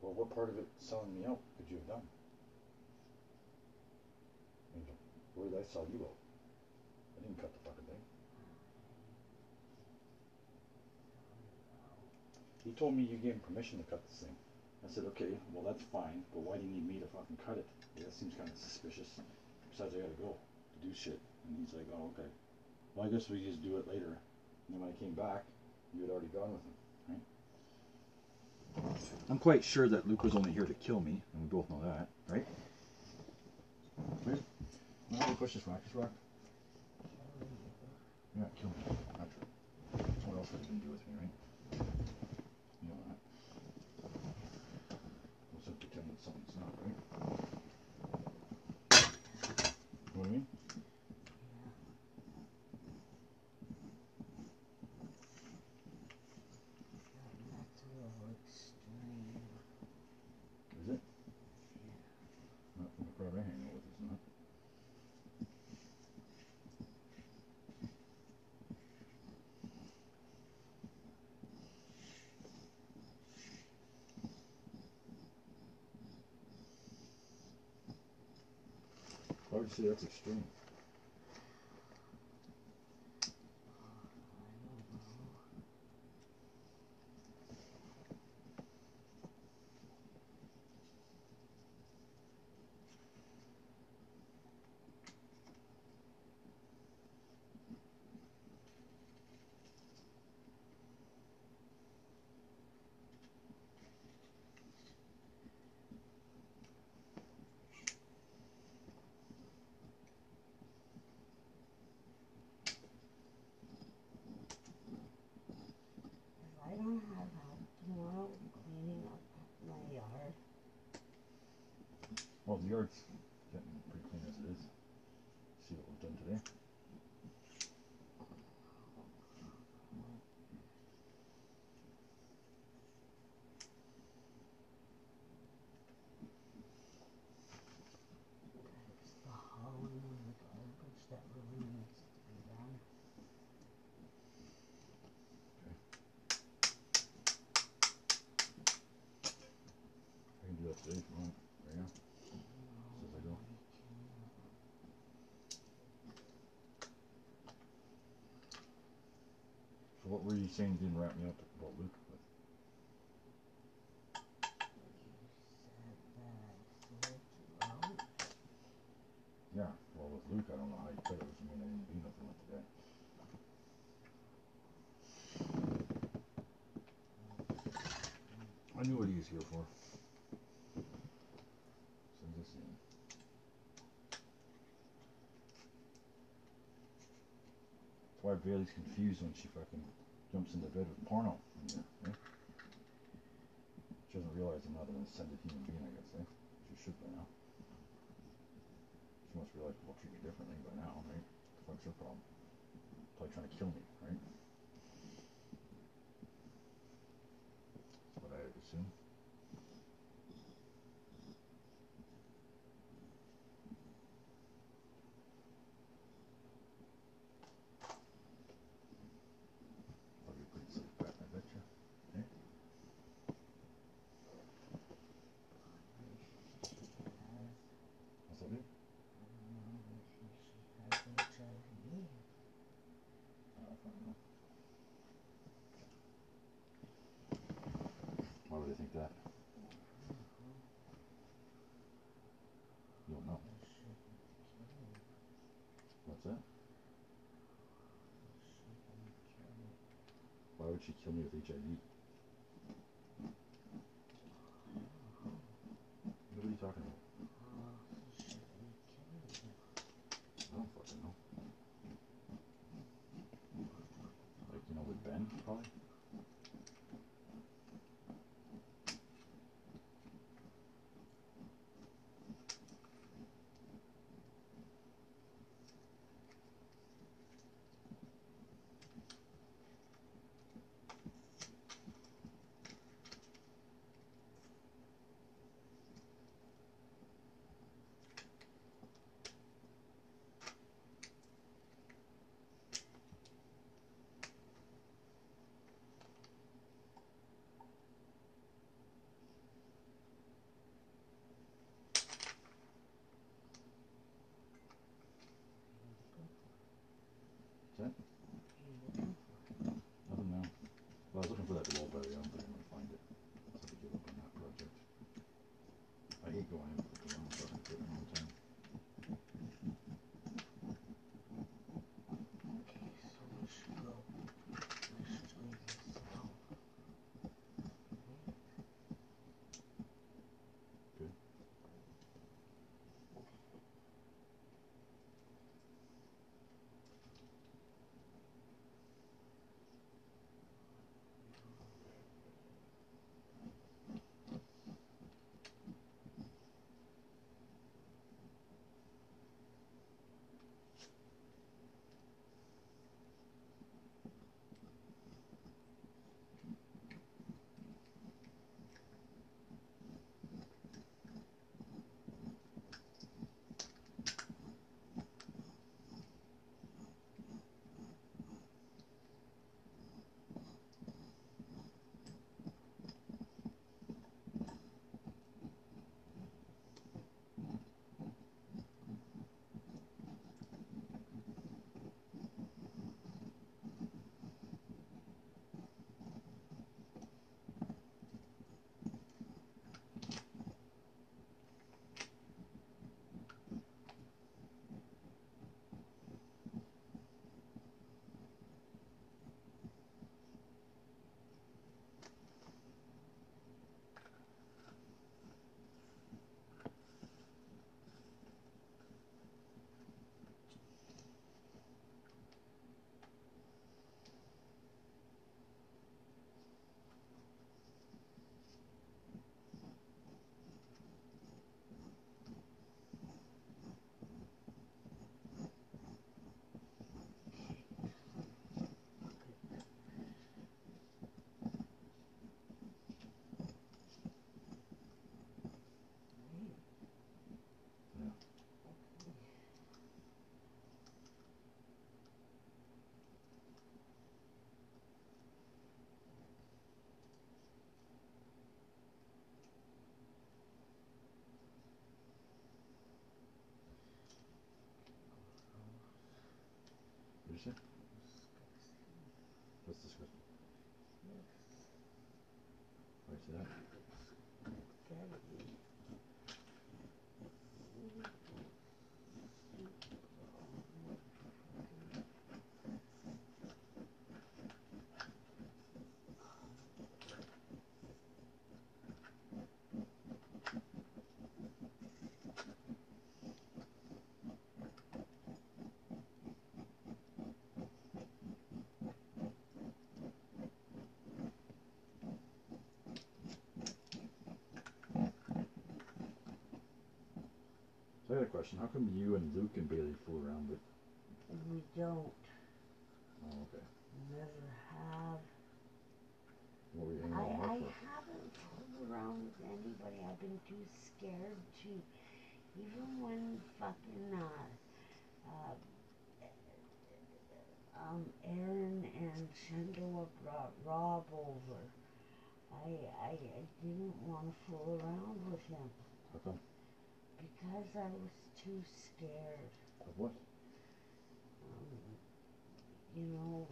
Well, what part of it selling me out could you have done? Angel, where did I sell you out? I didn't cut the fucking thing. He told me you gave him permission to cut this thing. I said, okay, well that's fine, but why do you need me to fucking cut it? Yeah, that seems kind of suspicious. Besides, I gotta go to do shit. And he's like, oh, okay. Well, I guess we just do it later. And then when I came back, you had already gone with him, right? I'm quite sure that Luke was only here to kill me, and we both know that, right? Right? Now how do we push this rock? This rock? Yeah, kill me. Naturally. What else would you gonna do with me, right? You know that. We'll just pretend that something's not, right? You know what I mean? That's a little extreme. Is it? Not from the crowd I hang out with, it's not. Why would say that's extreme? If I don't have help tomorrow cleaning up my yard, Well, the yard's getting pretty clean as it is. See what we've done today. it's the hauling of the garbage that really needs to be done. I can do that today if you want, right now. As soon as I go. Saying you didn't wrap me up about Luke with? Yeah, well with Luke I don't know how you could have, I didn't do nothing with. I knew what he was here for. Why Bailey's confused when she fucking jumps into bed with porno eh? She doesn't realize I'm not an ascended human being, I guess, eh? She should by now. She must realize people treat me differently by now, right? What the fuck's her problem? Probably trying to kill me, right? That's what I would assume. Probably a pretty safe bet. That? You don't know. What's that? Why would she kill me with HIV? What did you say? What's disgusting? Why you say that? So I got a question. How come you and Luke and Bailey fool around with? We don't. Oh, okay. Never have. What were you hanging I, around I for? haven't fooled around with anybody. I've been too scared to. Even when fucking uh, uh, um, Aaron and Shendoa brought Rob over, I, I, I didn't want to fool around with him How come? Because I was too scared. Of what? Um, you know,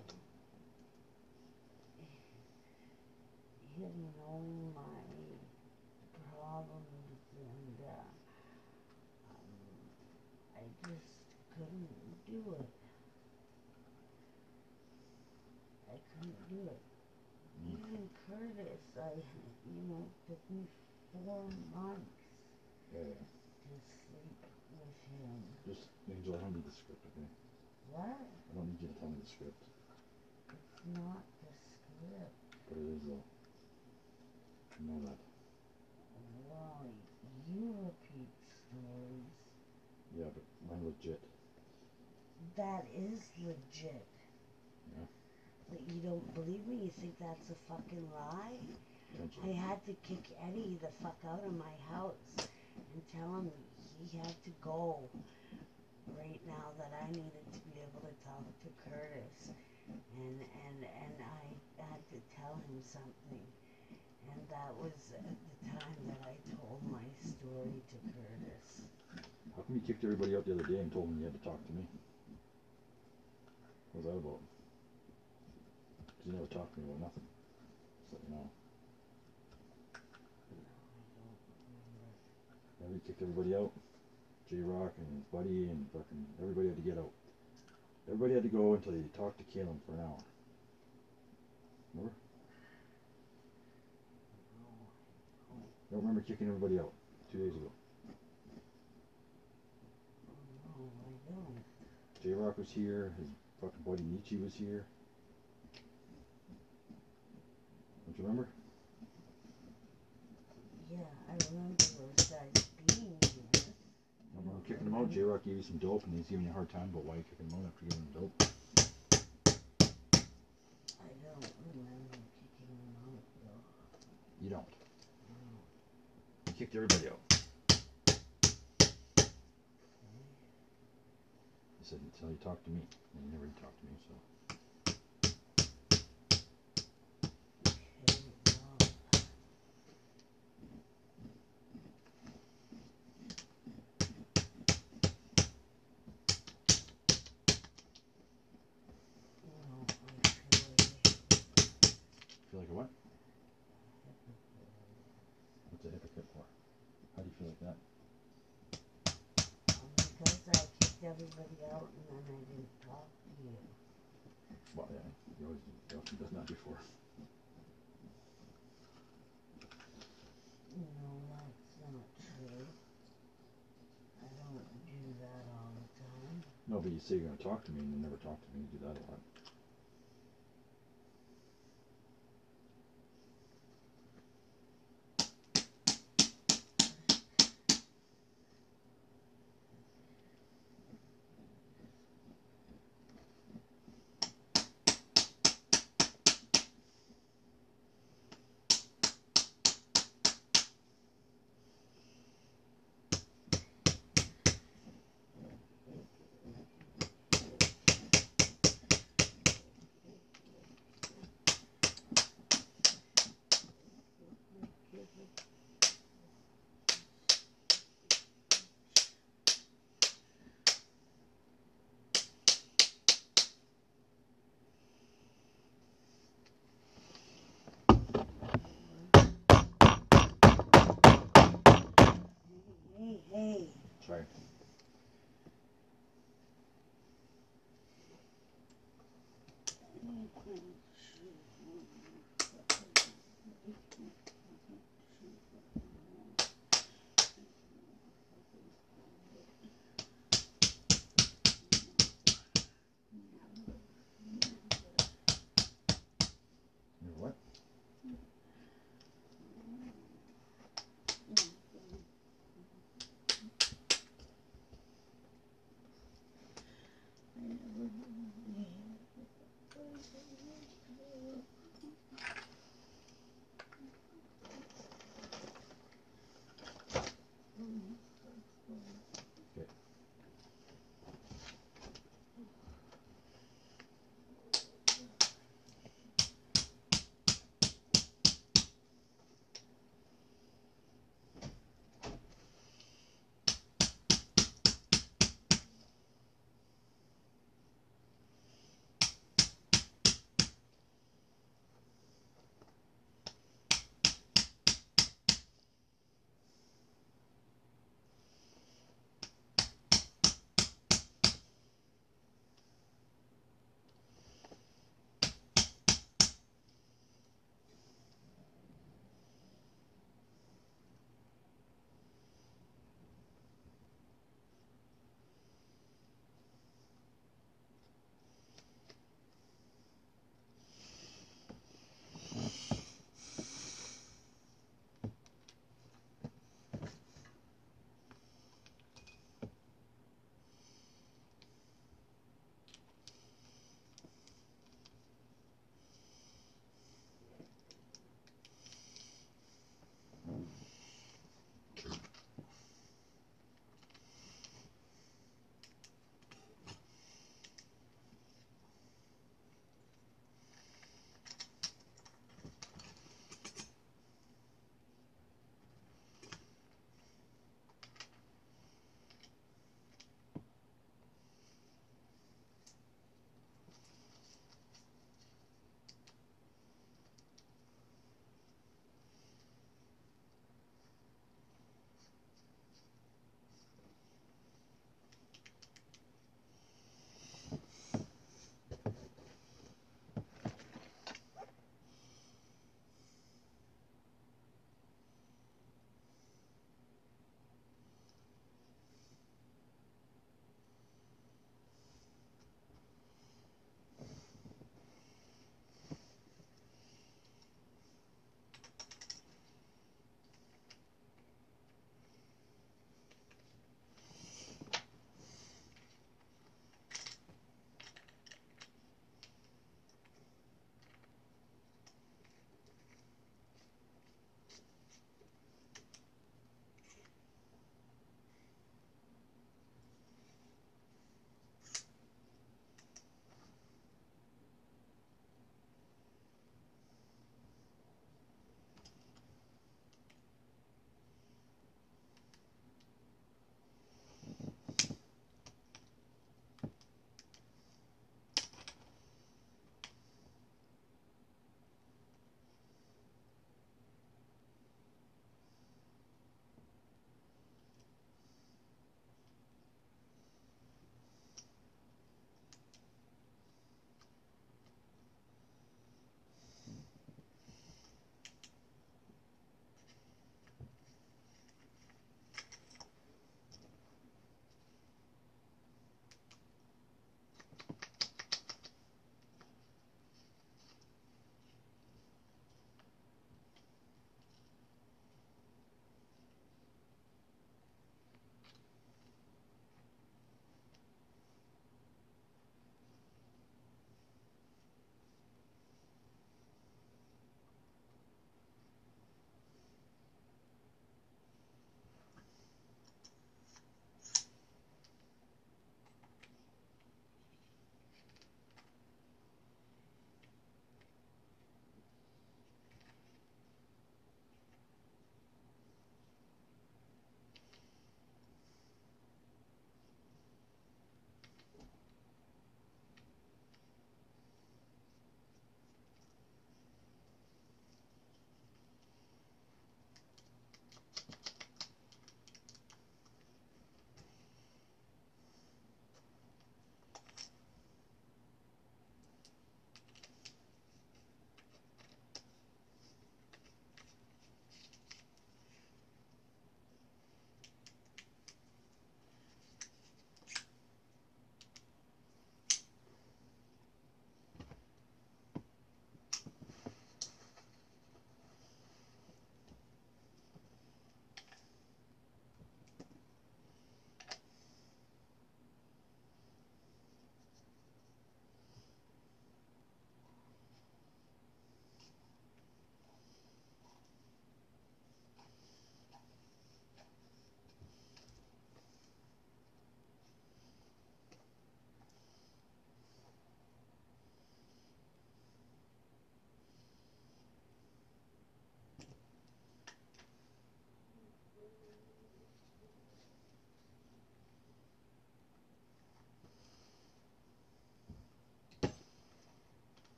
he'll know my problems and uh, um, I just couldn't do it. I couldn't do it. Even Curtis, I, you know, took me four months Yeah, yeah. to sleep with him. Just, Angel, I don't need the script, okay? What? I don't need you to tell me the script. It's not the script. But it is, though. I know that. You repeat stories. Yeah, but mine legit. That is legit. Yeah. But you don't believe me? You think that's a fucking lie? I had to kick Eddie the fuck out of my house and tell him he had to go right now that I needed to be able to talk to Curtis. And and and I had to tell him something. And that was at the time that I told my story to Curtis. How come you kicked everybody out the other day and told them you had to talk to me? What was that about? 'Cause you never talked to me about nothing. Just let you know. Remember you kicked everybody out? J Rock and his buddy and fucking everybody had to get out. Everybody had to go until you talked to Caleb for an hour. Remember? Don't remember kicking everybody out two days ago. J Rock was here, his fucking buddy Nietzsche was here. Don't you remember? Yeah, I remember those guys being here. I remember kicking him out. J Rock gave you some dope and he's giving you a hard time but why are you kicking him out after giving him dope. I don't remember kicking them out though. You don't. You kicked everybody out. You said until you talk to me. And you never talked to me, so. Okay, well, you know, I feel like Feel like a what? What's a hypocrite for? How do you feel like that? um, because I kicked everybody out and then I didn't talk to you. Well, yeah, you always done that before. No, that's not true. I don't do that all the time. No, but you say you're gonna talk to me and you never talk to me. You do that a lot.